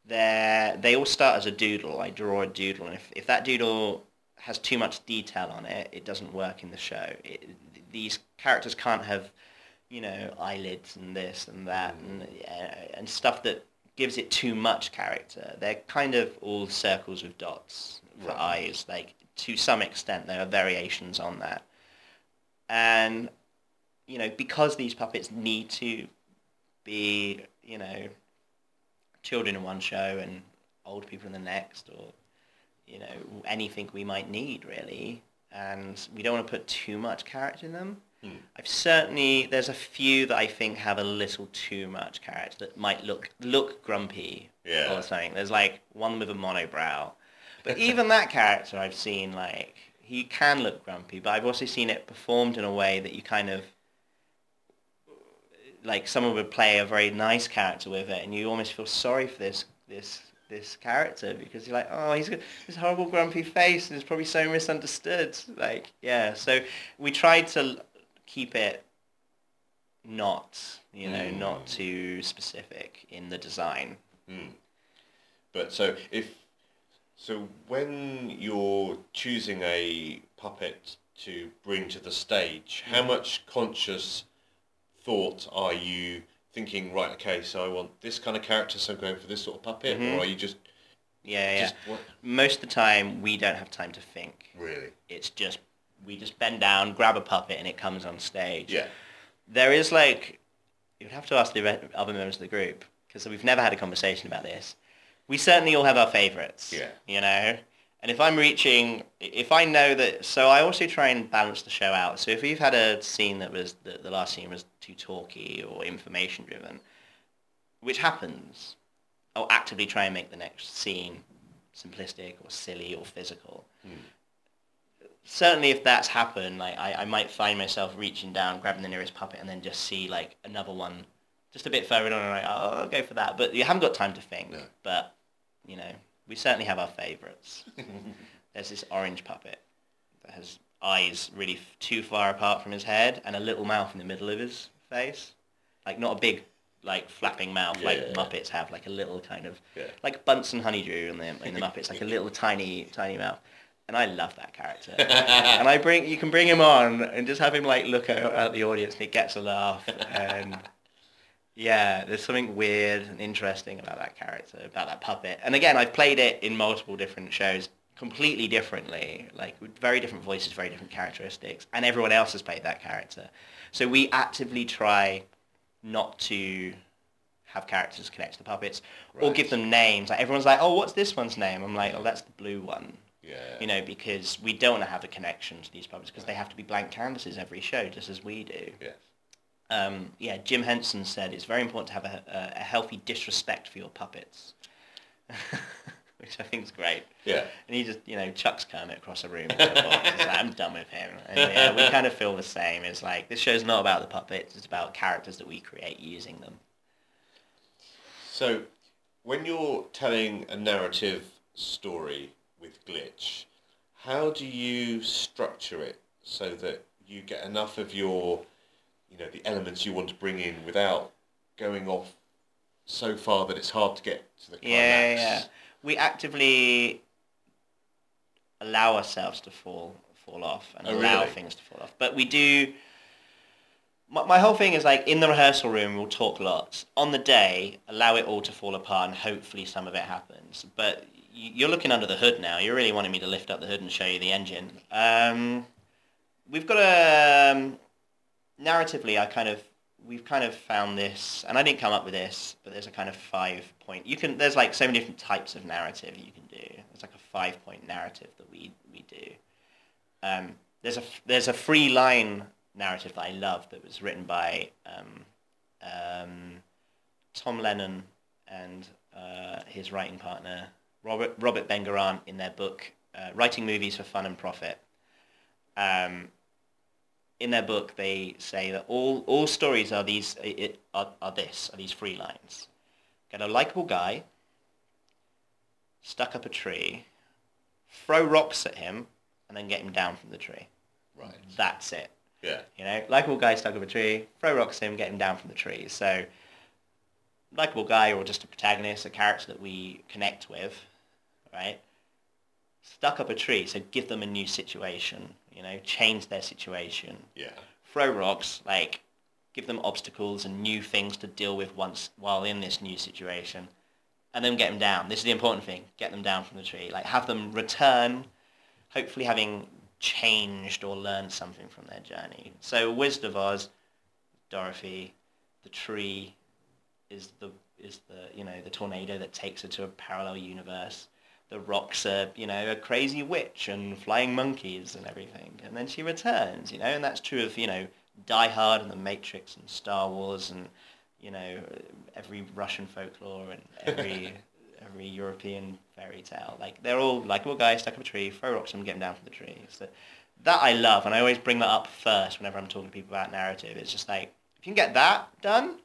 They they all start as a doodle. I draw a doodle, and if, if that doodle has too much detail on it, it doesn't work in the show. It, these characters can't have, you know, eyelids and this and that and uh, and stuff that gives it too much character. They're kind of all circles with dots for Right. eyes. Like to some extent, there are variations on that, and you know, because these puppets need to be, you know, children in one show and old people in the next, or you know, anything we might need really, and we don't want to put too much character in them. Hmm. I've certainly there's a few that I think have a little too much character that might look look grumpy Yeah. or something. There's like one with a monobrow, but even that character I've seen like he can look grumpy, but I've also seen it performed in a way that you kind of like someone would play a very nice character with it, and you almost feel sorry for this this this character because you're like, oh, he's got this horrible grumpy face, and he's probably so misunderstood. Like, yeah. So we tried to keep it not, you know, hmm. not too specific in the design. Hmm. But so if so when you're choosing a puppet to bring to the stage, how hmm. much conscious thought are you thinking, right, okay, so I want this kind of character, so I'm going for this sort of puppet, or mm-hmm. are you just Yeah, yeah. just what Most of the time, we don't have time to think. really? It's just we just bend down, grab a puppet, and it comes on stage. Yeah. there is like you'd have to ask the other members of the group because we've never had a conversation about this. We certainly all have our favorites. Yeah. You know, and if I'm reaching, if I know that, so I also try and balance the show out. So if we've had a scene that was the, the last scene was too talky or information driven, which happens. I'll actively try and make the next scene simplistic or silly or physical. Hmm. Certainly, if that's happened, like I, I might find myself reaching down, grabbing the nearest puppet, and then just see like another one just a bit further on, and like, oh, I'll go for that. But you haven't got time to think. No. But you know, we certainly have our favourites. There's this orange puppet that has eyes really f- too far apart from his head and a little mouth in the middle of his face, like not a big like flapping mouth like Yeah. Muppets have, like a little kind of Yeah. like Bunsen Honeydew in the in the Muppets, like a little tiny tiny mouth. And I love that character. and I bring you can bring him on and just have him like look at, at the audience and he gets a laugh and yeah, there's something weird and interesting about that character, about that puppet. And again, I've played it in multiple different shows completely differently, like with very different voices, very different characteristics, and everyone else has played that character. So we actively try not to have characters connect to the puppets or give them names. Like everyone's like, "Oh, what's this one's name?" I'm like, "Oh, that's the blue one." Yeah. You know, because we don't want to have a connection to these puppets because they have to be blank canvases every show, just as we do Yes. um, yeah, Jim Henson said it's very important to have a, a, a healthy disrespect for your puppets, which I think is great. Yeah. And he just, you know, chucks Kermit across the room. into a box. Like, I'm done with him. And yeah, we kind of feel the same. It's like, this show's not about the puppets, it's about characters that we create using them. So, when you're telling a narrative story with glitch, how do you structure it so that you get enough of your, you know, the elements you want to bring in without going off so far that it's hard to get to the climax? Yeah, yeah. We actively allow ourselves to fall fall off and Oh, allow really? things to fall off. But we do. My, my whole thing is like in the rehearsal room we'll talk lots. On the day, allow it all to fall apart and hopefully some of it happens. But you're looking under the hood now. You're really wanting me to lift up the hood and show you the engine. Um, we've got a um, narratively. I kind of we've kind of found this, and I didn't come up with this, but there's a kind of five point. You can there's like so many different types of narrative you can do. There's like a five point narrative that we we do. Um, there's a there's a free line narrative that I love that was written by um, um, Tom Lennon and uh, his writing partner Robert Robert Ben Garant in their book uh, Writing Movies for Fun and Profit. Um, in their book, they say that all, all stories are these are, are this are these three lines. Get a likable guy, stuck up a tree, throw rocks at him, and then get him down from the tree. Right. That's it. Yeah. You know, likable guy stuck up a tree, throw rocks at him, get him down from the tree. So, likable guy or just a protagonist, a character that we connect with, right? Stuck up a tree, so give them a new situation. You know, change their situation. Yeah. Throw rocks, like give them obstacles and new things to deal with once while in this new situation, and then get them down. This is the important thing: get them down from the tree. Like have them return, hopefully having changed or learned something from their journey. So Wizard of Oz, Dorothy, the tree is the is the you know the tornado that takes her to a parallel universe. The rocks are you know a crazy witch and flying monkeys and everything, and then she returns. You know, and that's true of you know Die Hard and The Matrix and Star Wars and you know every Russian folklore and every every European fairy tale. Like they're all like, well, guys stuck up a tree, throw rocks at them, get them down from the tree. So that I love, and I always bring that up first whenever I'm talking to people about narrative. It's just like if you can get that done,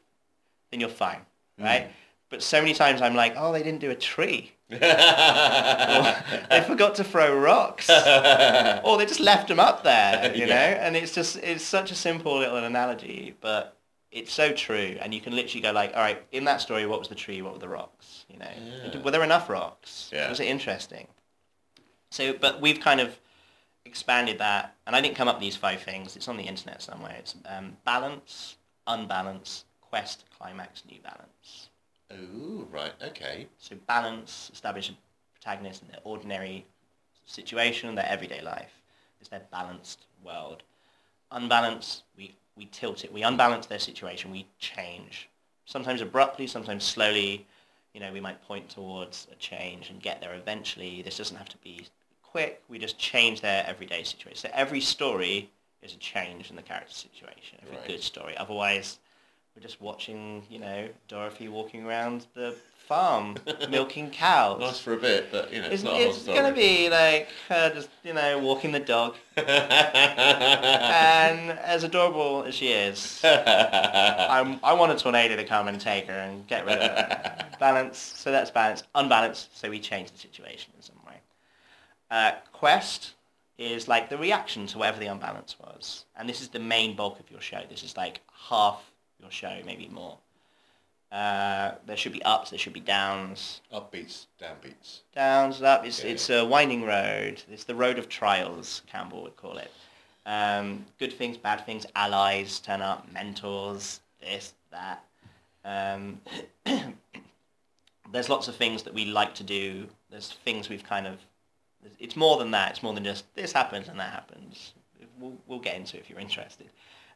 then you're fine, right? Mm. But so many times I'm like, oh, they didn't do a tree. Or, they forgot to throw rocks. or they just left them up there, you know? And it's just, it's such a simple little analogy, but it's so true. And you can literally go like, all right, in that story, what was the tree? What were the rocks? You know, Yeah. were there enough rocks? Yeah. Was it interesting? So, but we've kind of expanded that, and I didn't come up with these five things. It's on the internet somewhere. It's um, balance, unbalance, quest, climax, new balance. Oh, right. Okay. So balance, establish a protagonist in their ordinary situation, their everyday life. It's their balanced world. Unbalance, we, we tilt it. We unbalance their situation. We change. Sometimes abruptly, sometimes slowly. You know, we might point towards a change and get there eventually. This doesn't have to be quick. We just change their everyday situation. So every story is a change in the character situation. Every Right. good story. Otherwise, we're just watching, you know, Dorothy walking around the farm, milking cows. Nice for a bit, but you know, it's, It's, not it's gonna be like her just, you know, walking the dog, and as adorable as she is, I'm, I want a tornado to come and take her and get rid of her. Balance, so that's balance. Unbalanced, so we change the situation in some way. Uh, quest is like the reaction to whatever the unbalance was. And this is the main bulk of your show. This is like half your show, maybe more. Uh, there should be ups, there should be downs. Upbeats, downbeats. Downs, up. It's, Yeah. it's a winding road. It's the road of trials, Campbell would call it. Um, good things, bad things, allies turn up, mentors, this, that. Um, there's lots of things that we like to do. There's things we've kind of. It's more than that. It's more than just this happens and that happens. We'll, we'll get into it if you're interested.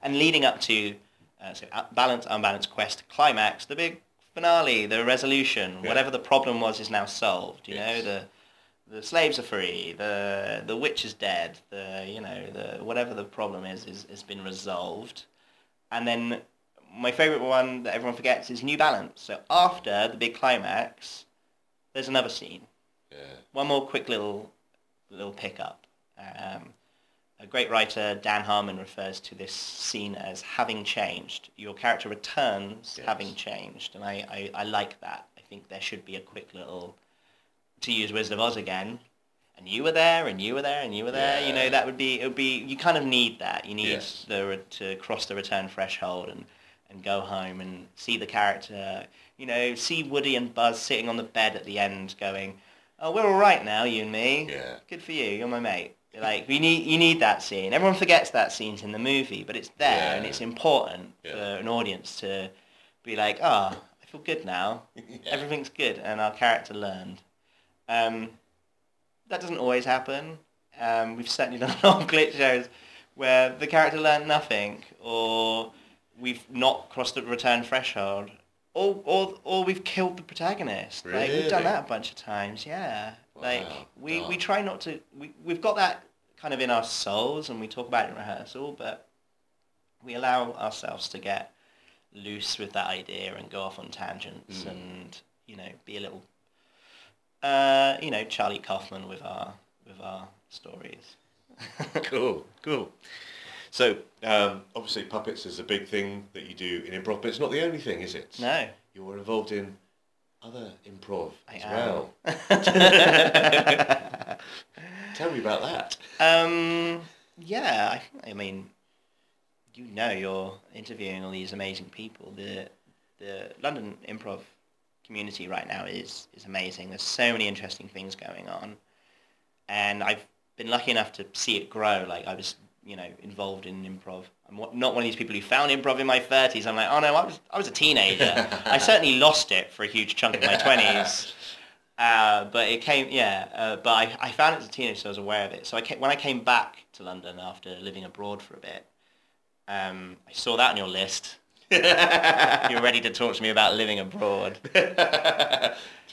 And leading up to uh, so uh, balance, unbalanced quest, climax, the big finale, the resolution, Yeah. whatever the problem was is now solved. You Yes. know the the slaves are free, the the witch is dead, the you know the whatever the problem is is has been resolved, and then my favorite one that everyone forgets is New Balance. So after the big climax, there's another scene. Yeah. One more quick little little pickup. Um, a great writer, Dan Harmon, refers to this scene as having changed. Your character returns Yes. having changed, and I, I, I like that. I think there should be a quick little, to use Wizard of Oz again, and you were there, and you were there, and you were there. You know, that would be, it would be, you kind of need that. You need Yes. the, to cross the return threshold and, and go home and see the character, you know, see Woody and Buzz sitting on the bed at the end going, oh, we're all right now, you and me. Yeah. Good for you. You're my mate. Like we need, you need that scene. Everyone forgets that scene's in the movie, but it's there and it's important Yeah. for an audience to be like, ah, I feel good now. Everything's good, and our character learned. Um, that doesn't always happen. Um, we've certainly done a lot of glitch shows where the character learned nothing, or we've not crossed the return threshold, or or or we've killed the protagonist. Like we've done that a bunch of times. Yeah. like Wow, we, we try not to. We we've got that kind of in our souls, and we talk about it in rehearsal, but we allow ourselves to get loose with that idea and go off on tangents Mm. and you know be a little uh, you know Charlie Kaufman with our with our stories. cool, cool. So, um, obviously, puppets is a big thing that you do in improv, but it's not the only thing, is it? No, You're involved in other improv I as am. well. Tell me about that. um, yeah, I, I mean, you know, you're interviewing all these amazing people. The the London improv community right now is is amazing. There's so many interesting things going on, and I've been lucky enough to see it grow. Like I was, you know, involved in improv. I'm not one of these people who found improv in my 30s. I'm like, oh no, I was I was a teenager. I certainly lost it for a huge chunk of my 20s. Uh, but it came, yeah. Uh, but I, I found it as a teenager, so I was aware of it. So I came, when I came back to London after living abroad for a bit, um, I saw that on your list. You're ready to talk to me about living abroad. Do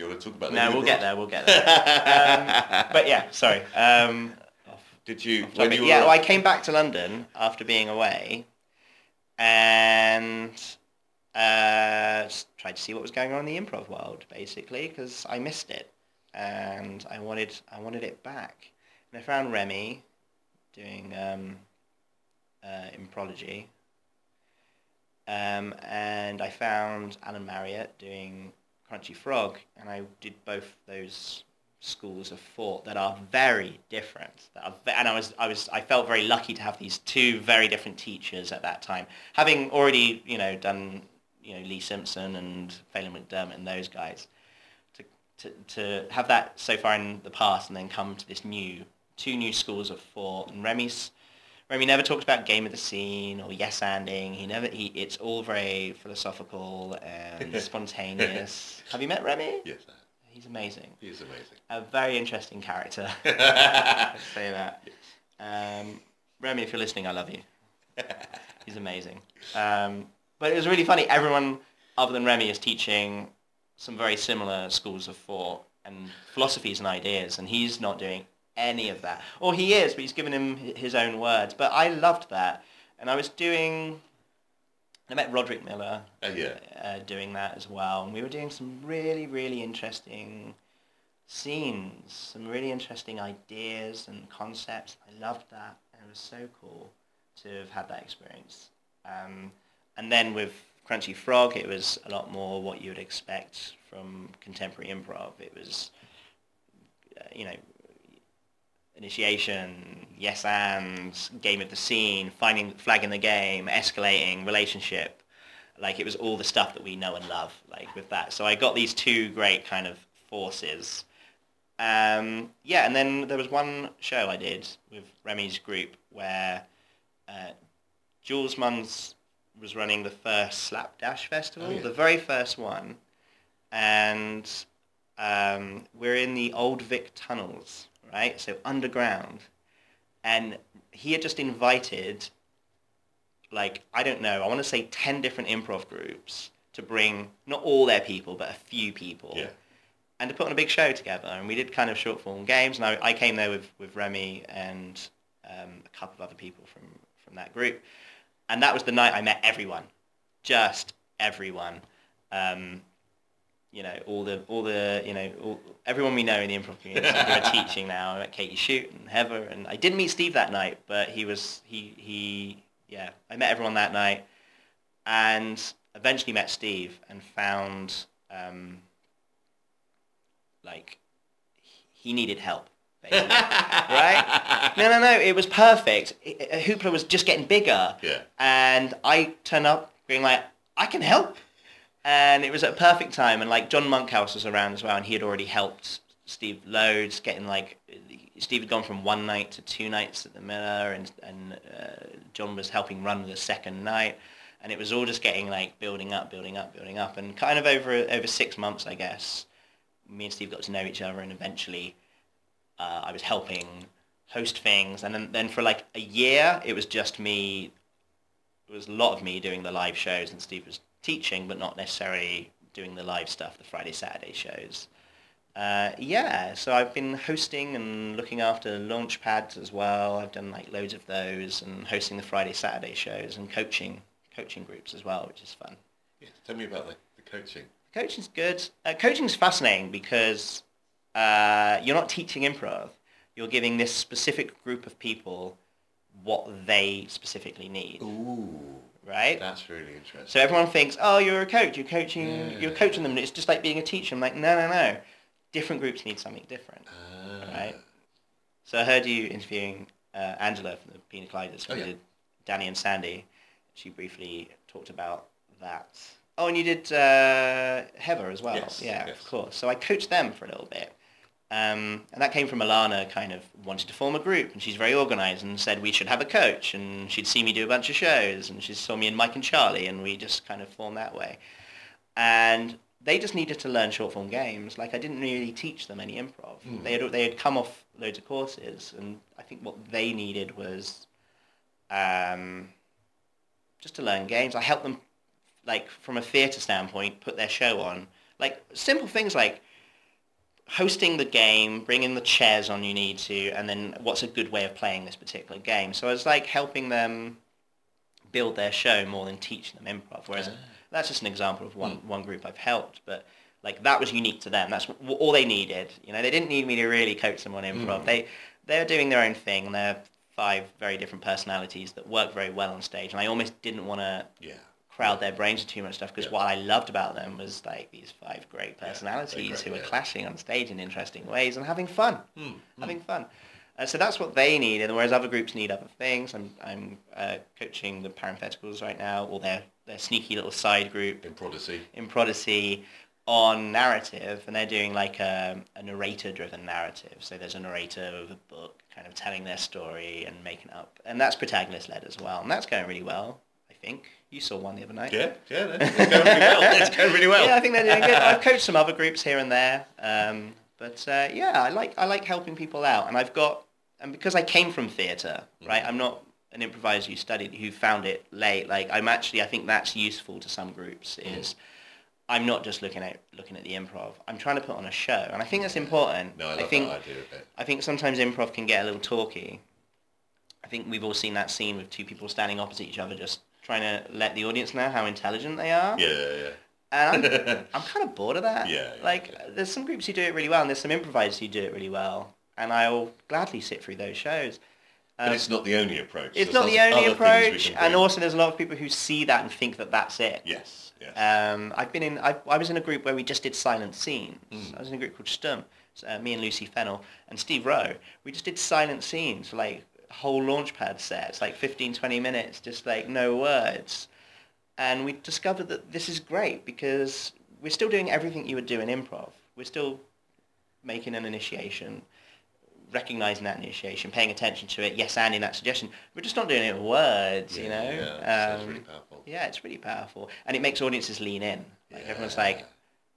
you want to talk about No, we'll get there. We'll get there. Um, but yeah, sorry. Um, Did you, when you were... yeah, well, I came back to London after being away, and uh, tried to see what was going on in the improv world, basically, because I missed it, and I wanted I wanted it back. And I found Remy doing um, uh, imprology, um, and I found Alan Marriott doing Crunchy Frog, and I did both those schools of thought that are very different. That are and I was, I was, I felt very lucky to have these two very different teachers at that time, having already, you know, done, you know, Lee Simpson and Phelim McDermott and those guys. To, to, to have that so far in the past and then come to this new, two new schools of thought. And Remy's, Remy never talks about game of the scene or yes anding. He never, he, it's all very philosophical and spontaneous. have you met Remy? Yes, I. He's amazing He's amazing. a very interesting character. Say that. Um, Remy, if you're listening, I love you. He's amazing. Um, but it was really funny. Everyone other than Remy is teaching some very similar schools of thought and philosophies and ideas, and he's not doing any of that. Or he is, but he's given him his own words. But I loved that, and I was doing I met Roderick Miller Oh, yeah. uh, doing that as well, and we were doing some really, really interesting scenes, some really interesting ideas and concepts. I loved that, and it was so cool to have had that experience. Um, and then with Crunchy Frog, it was a lot more what you would expect from contemporary improv. It was, uh, you know, initiation, yes and, game of the scene, finding, flagging the game, escalating, relationship. Like it was all the stuff that we know and love, like with that. So I got these two great kind of forces. Um, yeah, and then there was one show I did with Remy's group where uh, Jules Munns was running the first Slapdash Festival, Oh, yeah. the very first one, and um, we're in the old Vic tunnels, right? So underground, and he had just invited, like I don't know, I want to say ten different improv groups to bring not all their people, but a few people Yeah. and to put on a big show together. And we did kind of short form games. And I, I came there with, with Remy and um, a couple of other people from, from that group. And that was the night I met everyone, just everyone. Um, you know, all the, all the, you know, all, everyone we know in the improv community who are teaching now. I met Katy Schutte and Heather, and I didn't meet Steve that night, but he was, he, he, yeah, I met everyone that night, and eventually met Steve and found, um, like he needed help. right? No no no it was perfect. I- hoopla was just getting bigger. Yeah. and i turned up being like i can help. And it was at a perfect time. And like john monkhouse was around as well and he had already helped steve loads getting like steve had gone from one night to two nights at the miller and, and uh, john was helping run the second night. And it was all just getting like building up building up building up. And kind of over over six months i guess me and Steve got to know each other, and eventually uh, I was helping host things, and then, then for like a year it was just me. It was a lot of me doing the live shows, and Steve was teaching, but not necessarily doing the live stuff, the Friday Saturday shows. Uh, yeah, so I've been hosting and looking after launch pads as well. I've done like loads of those, and hosting the Friday Saturday shows and coaching coaching groups as well, which is fun. yeah. Tell me about the, the coaching. Coaching's good. Uh, coaching's fascinating because uh, you're not teaching improv. You're giving this specific group of people what they specifically need, Ooh. right? That's really interesting. So everyone thinks, oh, you're a coach. You're coaching. Yeah. You're coaching them. It's just like being a teacher. I'm like, no, no, no. Different groups need something different, Ah. right? So I heard you interviewing uh, Angela from the Pina Collidas. Oh, yeah. did Danny and Sandy. She briefly talked about that. Oh, and you did uh, Heather as well. Yes, yeah, yes. of course. So I coached them for a little bit. Um, and that came from Alana kind of wanted to form a group and she's very organized and said we should have a coach and she'd see me do a bunch of shows and she saw me in Mike and Charlie and we just kind of formed that way. And they just needed to learn short form games. Like I didn't really teach them any improv. Hmm. They had they had come off loads of courses and I think what they needed was um, just to learn games. I helped them like from a theatre standpoint put their show on. Like simple things like hosting the game, bringing the chairs on you need to, and then what's a good way of playing this particular game. So I was like helping them build their show more than teaching them improv. Whereas ah. that's just an example of one, hmm. one group I've helped, but like that was unique to them. That's w- all they needed. You know, they didn't need me to really coach them on improv. Hmm. They they're doing their own thing. and They're five very different personalities that work very well on stage, and I almost didn't want to Yeah. Crowd their brains with too much stuff because Yeah. what I loved about them was like these five great personalities great, who were yeah. clashing on stage in interesting ways and having fun, Hmm. having fun. Uh, so that's what they need, and whereas other groups need other things. I'm I'm uh, coaching the parentheticals right now, or their their sneaky little side group In Prodigy. in Prodigy on narrative, and they're doing like a, a narrator-driven narrative. So there's a narrator of a book kind of telling their story and making up, and that's protagonist-led as well, and that's going really well. I think you saw one the other night. Yeah, yeah, it's going really well. It's going really well. Yeah, I think they're doing good. I've coached some other groups here and there, um, but uh, yeah, I like I like helping people out, and I've got and because I came from theatre, right? I'm not an improviser who studied who found it late. Like I'm actually, I think that's useful to some groups. Is I'm not just looking at looking at the improv. I'm trying to put on a show, and I think that's important. No, I love think that idea of it. I think sometimes improv can get a little talky. I think we've all seen that scene with two people standing opposite each other, just trying to let the audience know how intelligent they are. Yeah, yeah. And I'm, I'm kind of bored of that. Yeah, yeah, Like, yeah. there's some groups who do it really well, and there's some improvisers who do it really well, and I'll gladly sit through those shows. But Um, it's not the only approach. it's There's not the only other things we approach, and also there's a lot of people who see that and think that that's it. Yes, yes. Um, I've been in. I, I was in a group where we just did silent scenes. Mm. I was in a group called Stum. Uh, me and Lucy Fennell and Steve Roe. We just did silent scenes, like whole launchpad sets, like 15, 20 minutes, just like no words. And we discovered that this is great because we're still doing everything you would do in improv. We're still making an initiation, recognizing that initiation, paying attention to it, yes, and in that suggestion. We're just not doing it with words, you know. Yeah, Um, really powerful. yeah, it's really powerful, and it makes audiences lean in. Like everyone's like, as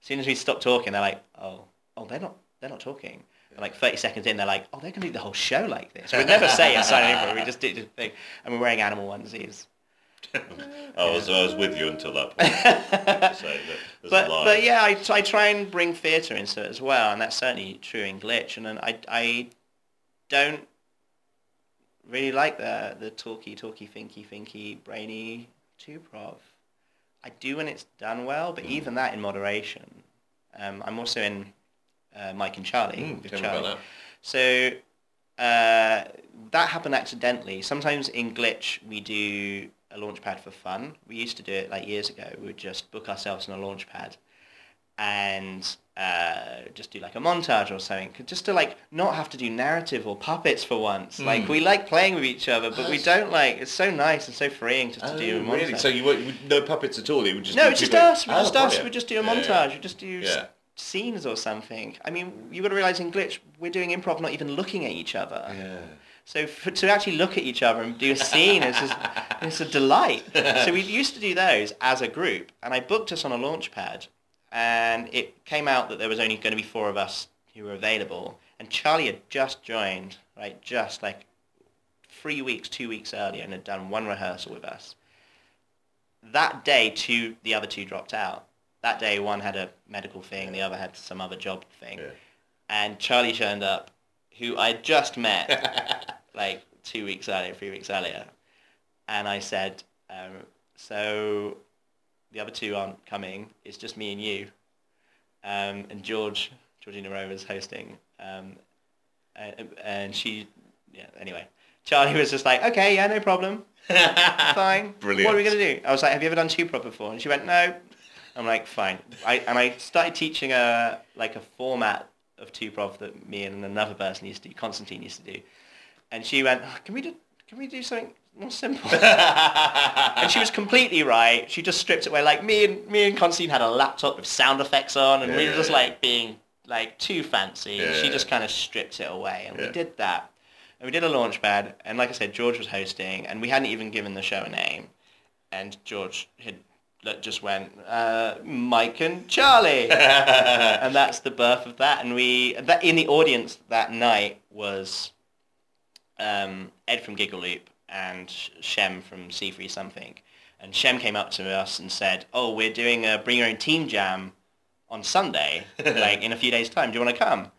soon as we stop talking, they're like, oh, oh, they're not, they're not talking. Like 30 seconds in, they're like, oh, they're gonna do the whole show like this. We'd never say it silent improv. We just did the thing, and we're wearing animal onesies. I was I was with you until that point. that, But but yeah, I, I try and bring theatre into it as well, and that's certainly true in Glitch. And then I I don't really like the the talky talky thinky thinky brainy two prov. I do when it's done well, Mm. but even that in moderation. Um, I'm also in uh, Mike and Charlie. Mm, with Charlie. that. So uh, that happened accidentally. Sometimes in Glitch we do a launchpad for fun. We used to do it like years ago. We would just book ourselves on a launchpad and uh, just do like a montage or something, just to like not have to do narrative or puppets for once. Like we like playing with each other, but we don't like. It's so nice and so freeing just to do a Oh, montage. really? So you with no puppets at all? It would just no, be it's just us. We Oh, just us. We just do a montage. yeah. We just do Yeah. Scenes or something. I mean, you got to realize in Glitch, we're doing improv, not even looking at each other. Yeah. So for, to actually look at each other and do a scene is just, it's a delight. So we used to do those as a group, and I booked us on a launch pad, and it came out that there was only going to be four of us who were available, and Charlie had just joined, right, just like three weeks, two weeks earlier, and had done one rehearsal with us. That day, two, the other two dropped out. That day, one had a medical thing, the other had some other job thing Yeah. and Charlie turned up, who I just met like two weeks earlier, three weeks earlier, and I said, um, "So the other two aren't coming. It's just me and you." Um, and George, Georgina Rowe was hosting, um, and, and she, yeah. Anyway, Charlie was just like, "Okay, yeah, no problem, fine. Brilliant. What are we gonna do?" I was like, "Have you ever done two prov before?" And she went, "No." I'm like, "Fine." I and I started teaching a like a format of two prov that me and another person used to do, Constantine used to do, and she went, "Oh, "Can we do? Can we do something more simple?" and she was completely right. She just stripped it away. Like me and me and Constantine had a laptop with sound effects on, and we were just like being like too fancy. Yeah, she just kind of stripped it away, and Yeah. we did that. And we did a launch pad, and like I said, George was hosting, and we hadn't even given the show a name. And George had that just went uh, Mike and Charlie, and that's the birth of that. And we that in the audience that night was um, Ed from Giggle Loop and Shem from C Free Something. And Shem came up to us and said, "Oh, we're doing a Bring Your Own Team Jam on Sunday, like in a few days' time. Do you want to come?"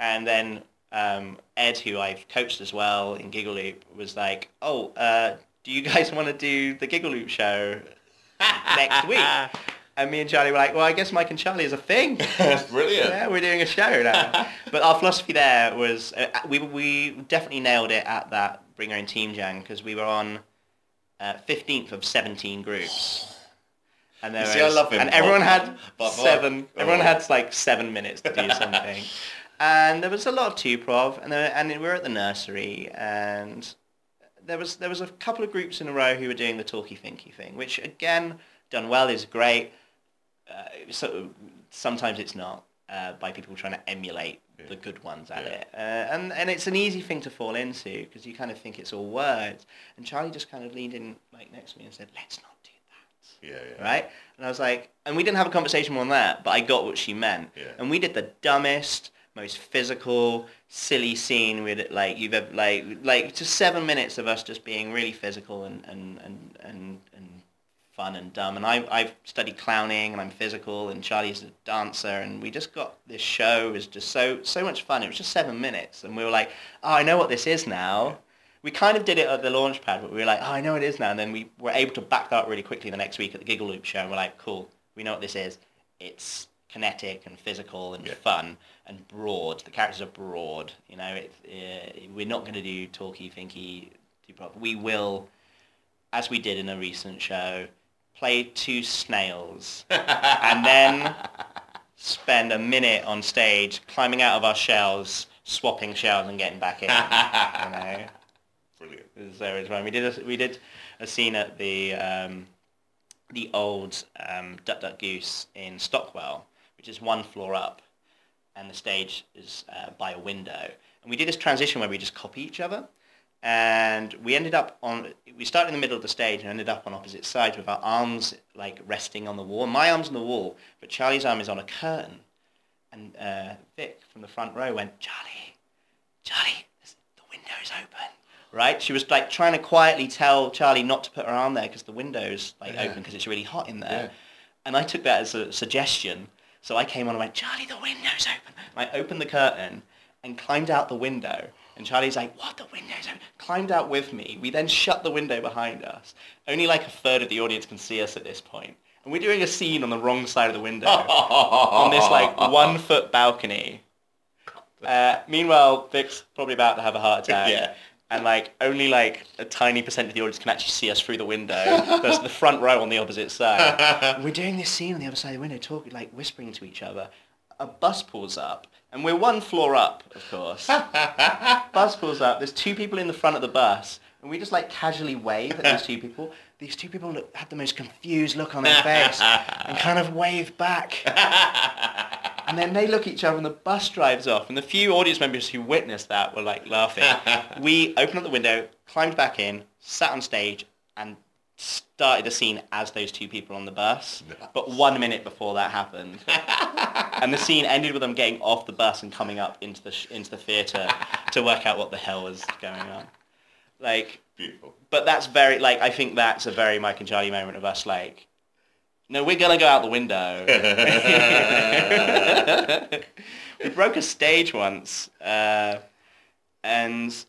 And then um, Ed, who I've coached as well in Giggle Loop, was like, "Oh, uh, do you guys want to do the Giggle Loop show next week?" And me and Charlie were like, "Well, I guess Mike and Charlie is a thing." That's brilliant. Yeah, we're doing a show now. but our philosophy there was uh, we we definitely nailed it at that bring your own team jam because we were on uh, fifteenth of seventeen groups. And there see, was- him, and everyone had seven. Everyone Oh. had like seven minutes to do something, and there was a lot of two prov, and there, and we were at the nursery, and there was there was a couple of groups in a row who were doing the talky thinky thing, which again done well is great. Uh, so sometimes it's not uh, by people trying to emulate the good ones at Yeah. it, uh, and and it's an easy thing to fall into because you kind of think it's all words. And Charlie just kind of leaned in like next to me and said, "Let's not do that." Yeah, yeah. right? And I was like, and we didn't have a conversation on that, but I got what she meant. Yeah. And we did the dumbest, most physical, silly scene with it, like you've ever, like, like just seven minutes of us just being really physical and, and, and, and, and fun and dumb. And I, I've studied clowning and I'm physical and Charlie's a dancer and we just got this show. It was just so, so much fun. It was just seven minutes. And we were like, oh, I know what this is now. we kind of did it at the launch pad, but we were like, oh, I know it is now. And then we were able to back that up really quickly the next week at the Giggle Loop show. And we're like, cool, we know what this is. It's kinetic and physical and Yeah. fun and broad. The characters are broad. You know, it, uh, we're not going to do talky, thinky, too proper. We will, as we did in a recent show, play two snails and then spend a minute on stage climbing out of our shells, swapping shells and getting back in. you know, Brilliant. so it's fun. We did a, we did a scene at the um, the old um, Duck Duck Goose in Stockwell, which is one floor up, and the stage is uh, by a window. And we did this transition where we just copy each other, and we ended up on. We started in the middle of the stage and ended up on opposite sides with our arms like resting on the wall. My arm's on the wall, but Charlie's arm is on a curtain. And uh, Vic from the front row went, Charlie, Charlie, the window's open. Right? She was like trying to quietly tell Charlie not to put her arm there because the window's like Yeah. open because it's really hot in there. Yeah. And I took that as a suggestion. So I came on and went, Charlie, the window's open. And I opened the curtain and climbed out the window. And Charlie's like, what, the window's open? Climbed out with me. We then shut the window behind us. Only like a third of the audience can see us at this point. And we're doing a scene on the wrong side of the window on this like one foot balcony. Uh, meanwhile, Vic's probably about to have a heart attack. Yeah. And like only like a tiny percent of the audience can actually see us through the window. There's the front row on the opposite side. We're doing this scene on the other side of the window, talking like whispering to each other. A bus pulls up, and we're one floor up, of course. bus pulls up. There's two people in the front of the bus, and we just like casually wave at these two people. These two people look, have the most confused look on their face and kind of wave back. And then they look at each other and the bus drives off. And the few audience members who witnessed that were like laughing. we opened up the window, climbed back in, sat on stage and started a scene as those two people on the bus. But one minute before that happened. and the scene ended with them getting off the bus and coming up into the, sh- into the theatre to work out what the hell was going on. Like, Beautiful. but that's very, like, I think that's a very Mike and Charlie moment of us, like, no, we're going to go out the window. we broke a stage once, uh, and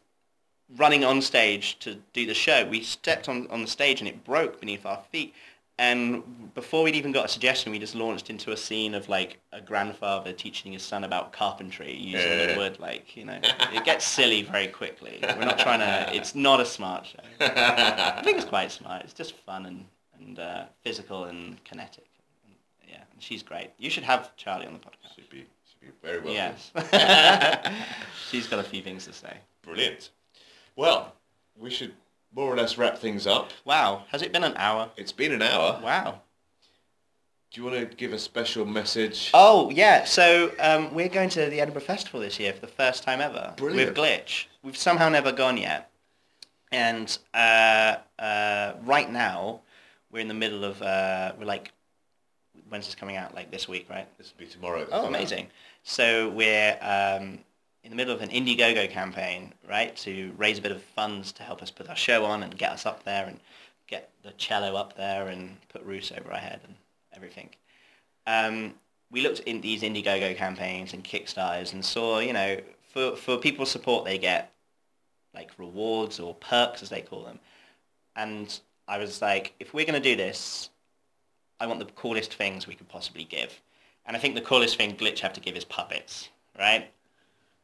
running on stage to do the show, we stepped on, on the stage and it broke beneath our feet. And before we'd even got a suggestion, we just launched into a scene of like a grandfather teaching his son about carpentry using Yeah. the word Like, you know, it gets silly very quickly. We're not trying to, it's not a smart show. I think it's quite smart. It's just fun and, and uh, physical and kinetic. Yeah, and she's great. You should have Charlie on the podcast. Should be, should be very well. Yes. she's got a few things to say. Brilliant. Well, we should more or less wrap things up. Wow, has it been an hour? It's been an hour. Wow. Do you want to give a special message? Oh yeah, so um, we're going to the Edinburgh Festival this year for the first time ever Brilliant. with Glitch. We've somehow never gone yet, and uh, uh, right now we're in the middle of uh, we're like when's this coming out? Like this week, right? This will be tomorrow. Oh, amazing. So we're um, in the middle of an Indiegogo campaign, right, to raise a bit of funds to help us put our show on and get us up there and get the cello up there and put roofs over our head and everything. Um, we looked in these Indiegogo campaigns and Kickstarters and saw, you know, for, for people's support they get like rewards or perks as they call them. And I was like, if we're going to do this, I want the coolest things we could possibly give. And I think the coolest thing Glitch have to give is puppets, right?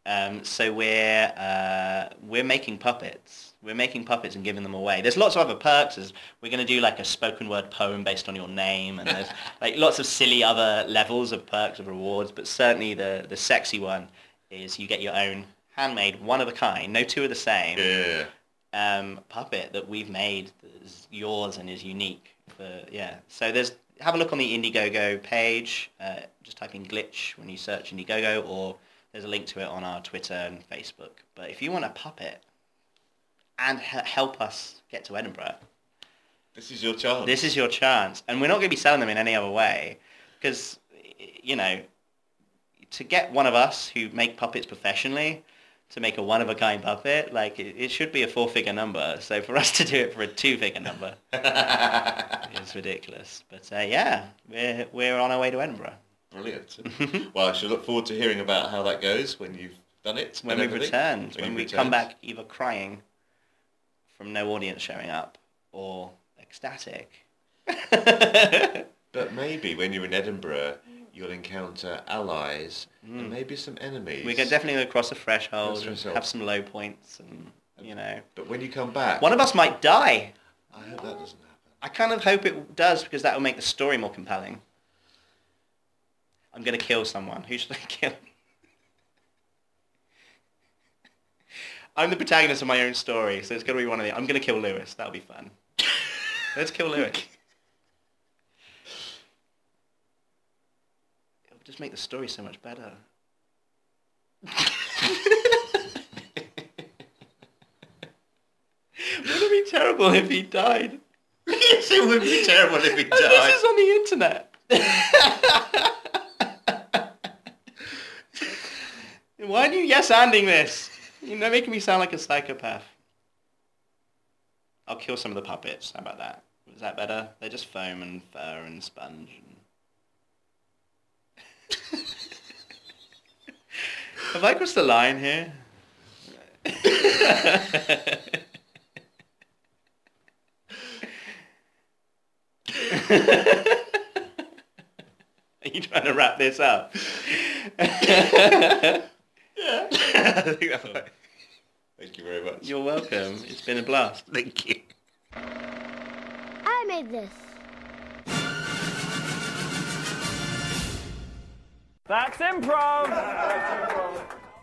Um, so we're uh, we're making puppets. We're making puppets and giving them away. There's lots of other perks. There's, we're going to do like a spoken word poem based on your name, and there's like lots of silly other levels of perks of rewards. But certainly the the sexy one is you get your own handmade, one of a kind, no two are the same Yeah. Um, puppet that we've made that is yours and is unique. For, yeah. So there's have a look on the Indiegogo page. Uh, just type in glitch when you search Indiegogo, or there's a link to it on our Twitter and Facebook. But if you want a puppet and he- help us get to Edinburgh, This is your chance. this is your chance. And we're not going to be selling them in any other way, because you know, to get one of us who make puppets professionally to make a one of a kind puppet, like it, it should be a four figure number. So for us to do it for a two figure number is ridiculous. But uh, yeah, we're we're on our way to Edinburgh Brilliant. well, I shall look forward to hearing about how that goes when you've done it. when we've returned. When When, we come back either crying from no audience showing up or ecstatic. But maybe when you're in Edinburgh, you'll encounter allies and hmm. maybe some enemies. we can definitely go across a threshold Cross and threshold. have some low points and, you know. But when you come back, One of us might die. I hope that doesn't happen. I kind of hope it does because that will make the story more compelling. I'm going to kill someone. Who should I kill? I'm the protagonist of my own story, so it's going to be one of the... I'm going to kill Lewis. That'll be fun. Let's kill Lewis. Just make the story so much better. Would it be terrible if he died? yes, it would be terrible if he And This is on the internet. Why are you yes-anding this? You're making me sound like a psychopath. I'll kill some of the puppets. How about that? Is that better? They're just foam and fur and sponge. And... Have I crossed the line here? Are you trying to wrap this up? I think that's right. Thank you very much. You're welcome. It's been a blast. Thank you. I made this. That's improv.